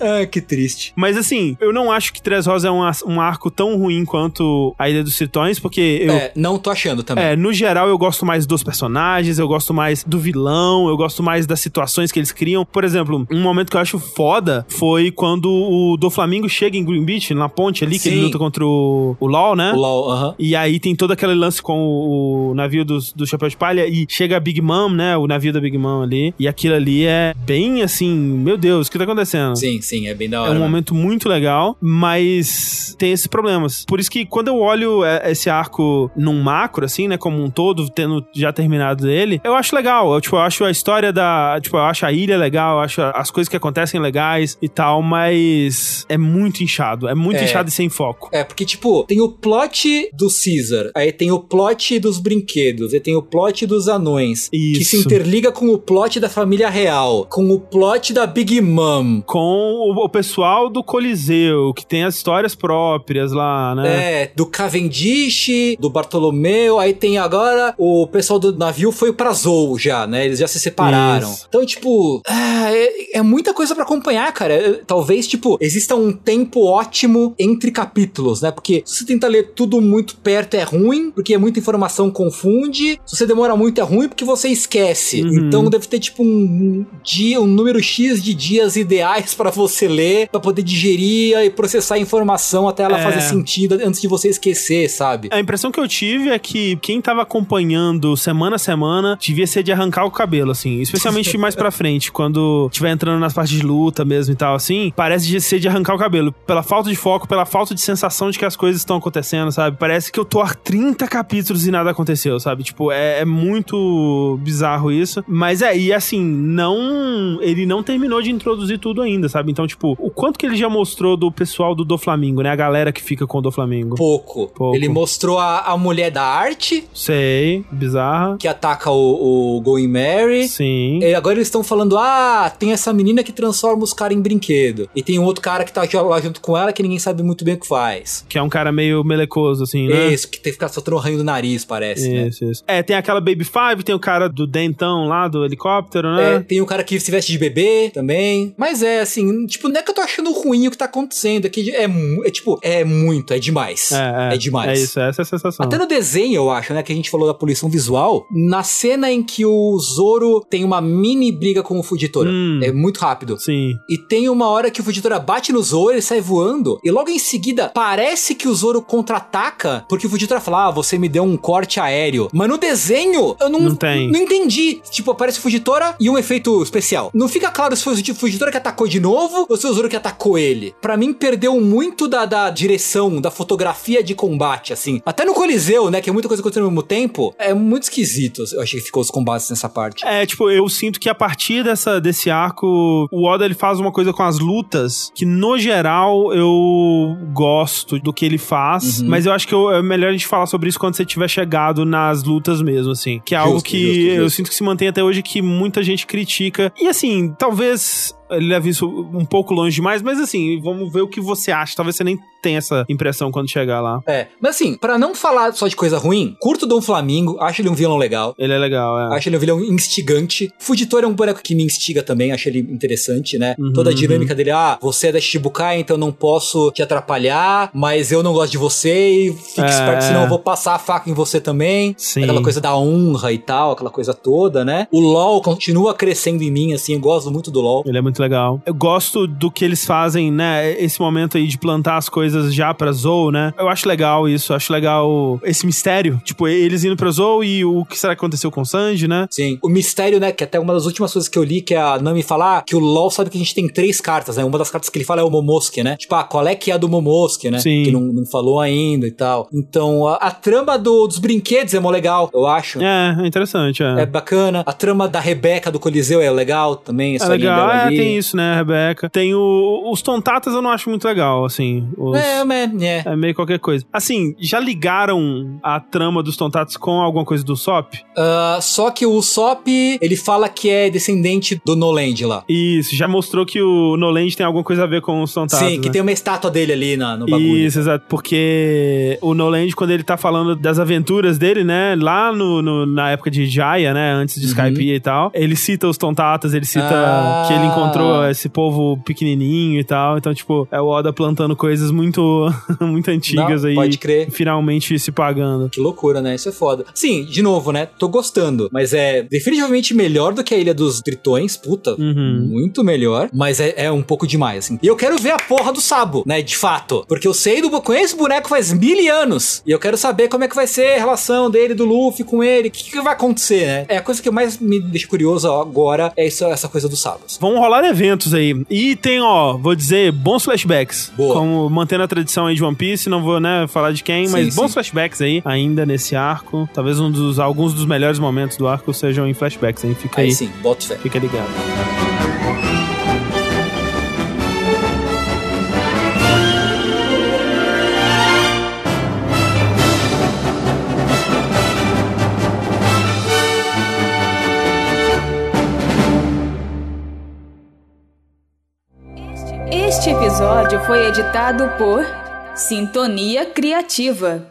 C: Ah, que triste.
A: Mas assim, eu não acho que Três Rosas é um, um arco tão ruim quanto a Ilha dos Tritões, porque eu.
C: É, não tô achando também.
A: É, no geral eu gosto mais dos personagens, eu gosto mais do vilão, eu gosto mais das situações que eles criam. Por exemplo, um momento que eu acho foda foi quando o do Flamengo chega em Green Beach, na ponte ali, que ele
C: Sim.
A: luta contra o, o LOL, né?
C: O LOL, aham.
A: E aí tem todo aquele lance com o, o navio dos- do Chapéu de Palha e chega a Big Mom, né? O navio da Big Mom ali. E aquilo ali é bem assim, meu Deus, o que tá acontecendo?
C: Sim, sim, é bem da
A: É
C: hora.
A: um
C: mesmo.
A: momento muito legal, mas tem esses problemas. Por isso que quando eu olho é, esse arco num macro, assim, né, como um todo, tendo já terminado ele, eu acho legal. Eu, tipo, eu acho a história da. Tipo, eu acho a ilha legal, eu acho as coisas que acontecem legais e tal, mas é muito inchado. É muito
C: É.
A: inchado e sem foco.
C: É, porque, tipo, tem o plot do Caesar, aí tem o plot dos brinquedos, aí tem o plot dos anões, que se
A: Isso.
C: interliga com o plot da família real, com o plot da Big Mom.
A: Com o, o pessoal do Coliseu, que tem as histórias próprias lá, né?
C: É, do Cavendish, do Bartolomeu, aí tem agora o pessoal do navio foi pra Zou já, né? Eles já se separaram.
A: Isso.
C: Então, tipo, ah, é, é muita coisa pra acompanhar, cara. É, Talvez, tipo, exista um tempo ótimo entre capítulos, né? Porque se você tenta ler tudo muito perto é ruim, porque muita informação confunde. Se você demora muito é ruim porque você esquece.
A: Uhum.
C: Então deve ter, tipo, um dia, um número X de dias ideais pra você ler, pra poder digerir e processar a informação até ela
A: É.
C: fazer sentido antes de você esquecer, sabe?
A: A impressão que eu tive é que quem tava acompanhando semana a semana devia ser de arrancar o cabelo, assim. Especialmente mais pra frente, quando tiver entrando nas partes de luta mesmo e tal, assim. Parece de ser de arrancar o cabelo. Pela falta de foco, pela falta de sensação de que as coisas estão acontecendo, sabe? Parece que eu tô há 30 capítulos e nada aconteceu, sabe? Tipo, é, é muito bizarro isso. Mas é, e assim, não. Ele não terminou de introduzir tudo ainda, sabe? Então, tipo, o quanto que ele já mostrou do pessoal do Do Flamingo, né? A galera que fica com o Do Flamingo.
C: Pouco.
A: Pouco.
C: Ele mostrou a, a mulher da arte,
A: Sei, bizarra.
C: que ataca o, o Going Mary.
A: Sim.
C: E agora eles estão falando: ah, tem essa menina que transforma os caras em brinquedo. E tem um outro cara que tá lá junto com ela que ninguém sabe muito bem o que faz.
A: Que é um cara meio melecoso, assim, né?
C: Isso, que tem que ficar soltando o ranho do nariz, parece, né?
A: Isso, isso. É, tem aquela Baby Five, tem o cara do dentão lá, do helicóptero, né?
C: É, tem um cara que se veste de bebê também. Mas é assim, tipo, não é que eu tô achando ruim o que tá acontecendo. É que é, é tipo, é muito, é demais.
A: É, é.
C: demais.
A: É isso, essa é a sensação.
C: Até no desenho, eu acho, né? Que a gente falou da poluição visual. Na cena em que o Zoro tem uma mini briga com o Fujitora.
A: Hum.
C: É muito rápido.
A: Sim.
C: E tem uma hora que o Fujitora bate no Zoro, ele sai voando. E logo em seguida, parece que o Zoro contra-ataca, porque o Fujitora fala, ah, você me deu um corte aéreo. Mas no desenho, eu não,
A: Não tem.
C: não entendi. Tipo, aparece o Fujitora e um efeito especial. Não fica claro se foi o Fujitora que atacou de novo ou se o Zoro que atacou ele. Pra mim, perdeu muito da, da direção, da fotografia de combate, assim. Até no Coliseu, né, que é muita coisa acontecendo ao mesmo tempo, é muito esquisito. Eu achei que ficou os combates nessa parte.
A: É, tipo, eu sinto que a partir dessa, desse arco, o Oda ele faz uma coisa com as lutas que, no geral, eu gosto do que ele faz,
C: Uhum.
A: mas eu acho que eu- é melhor a gente falar sobre isso quando você tiver chegado nas lutas mesmo, assim. Que é algo
C: Justo,
A: que
C: justo,
A: eu
C: justo.
A: sinto que se mantém até hoje, que muita gente critica. E assim, talvez leve isso um pouco longe demais, mas assim, vamos ver o que você acha. Talvez você nem tenha essa impressão quando chegar lá.
C: É, mas assim, pra não falar só de coisa ruim, curto Dom Flamingo, acho ele um vilão legal.
A: Ele é legal, é.
C: Acho ele um vilão instigante. Fugitor é um boneco que me instiga também, acho ele interessante, né?
A: Uhum,
C: Toda a dinâmica dele, ah, você é da Shichibukai, então não posso te atrapalhar, mas eu não gosto de você e fique
A: É,
C: esperto, senão
A: é.
C: eu vou passar a faca em você também.
A: Sim.
C: Aquela coisa da honra e tal, aquela coisa toda, né? O LoL continua crescendo em mim, assim, eu gosto muito do LoL.
A: Ele é muito legal. Eu gosto do que eles fazem, né? Esse momento aí de plantar as coisas já pra Zou, né? Eu acho legal isso. Acho legal esse mistério. Tipo, eles indo pra Zou e o que será que aconteceu com o Sanji, né?
C: Sim. O mistério, né? Que até uma das últimas coisas que eu li, que a Nami fala ah, que o LoL sabe que a gente tem três cartas, né? Uma das cartas que ele fala é o Momosuke, né? Tipo, ah, qual é que é a do Momosuke, né?
A: Sim.
C: Que não, não falou ainda e tal. Então, a, a trama do- dos brinquedos é mó legal, eu acho.
A: É, é interessante, é.
C: É bacana. A trama da Rebeca do Coliseu é legal também.
A: É legal, é, tem isso, né, Rebeca? Tem o, os tontatas eu não acho muito legal, assim. Os-
C: É, mas, é.
A: É meio qualquer coisa. Assim, já ligaram a trama dos tontatos com alguma coisa do Sop?
C: Ah, só que o Usopp, ele fala que é descendente do Noland lá.
A: Isso, já mostrou que o Noland tem alguma coisa a ver com os tontatos.
C: Sim, que
A: né?
C: tem uma estátua dele ali na, no bagulho.
A: Isso, exato. Porque o Noland, quando ele tá falando das aventuras dele, né? Lá no, no- na época de Jaya, né? Antes de
C: Uhum.
A: Skypiea e tal. Ele cita os Tontatas, ele cita
C: Ah.
A: que ele encontrou esse povo pequenininho e tal. Então, tipo, é o Oda plantando coisas muito, muito antigas
C: Não,
A: aí.
C: pode crer.
A: Finalmente se pagando.
C: Que loucura, né? Isso é foda. Sim, de novo, né? Tô gostando. Mas é definitivamente melhor do que a Ilha dos Tritões. Puta,
A: Uhum.
C: muito melhor. Mas é, é um pouco demais, assim. E eu quero ver a porra do Sabo, né? De fato. Porque eu sei do. Conheço o boneco faz mil anos. E eu quero saber como é que vai ser a relação dele, do Luffy com ele. O que, que vai acontecer, né? É a coisa que mais me deixa curioso agora. É isso, essa coisa dos Sabos.
A: Vão rolar eventos aí. E tem, ó, vou dizer, bons flashbacks.
C: Boa.
A: Como mantendo a tradição aí de One Piece, não vou, né, falar de quem,
C: Sim,
A: mas bons
C: sim.
A: flashbacks aí, ainda nesse arco. Talvez um dos, alguns dos melhores momentos do arco sejam em flashbacks, hein? Fica aí.
C: Aí sim, boto fé.
A: Fica ligado.
E: Foi editado por Sintonia Criativa.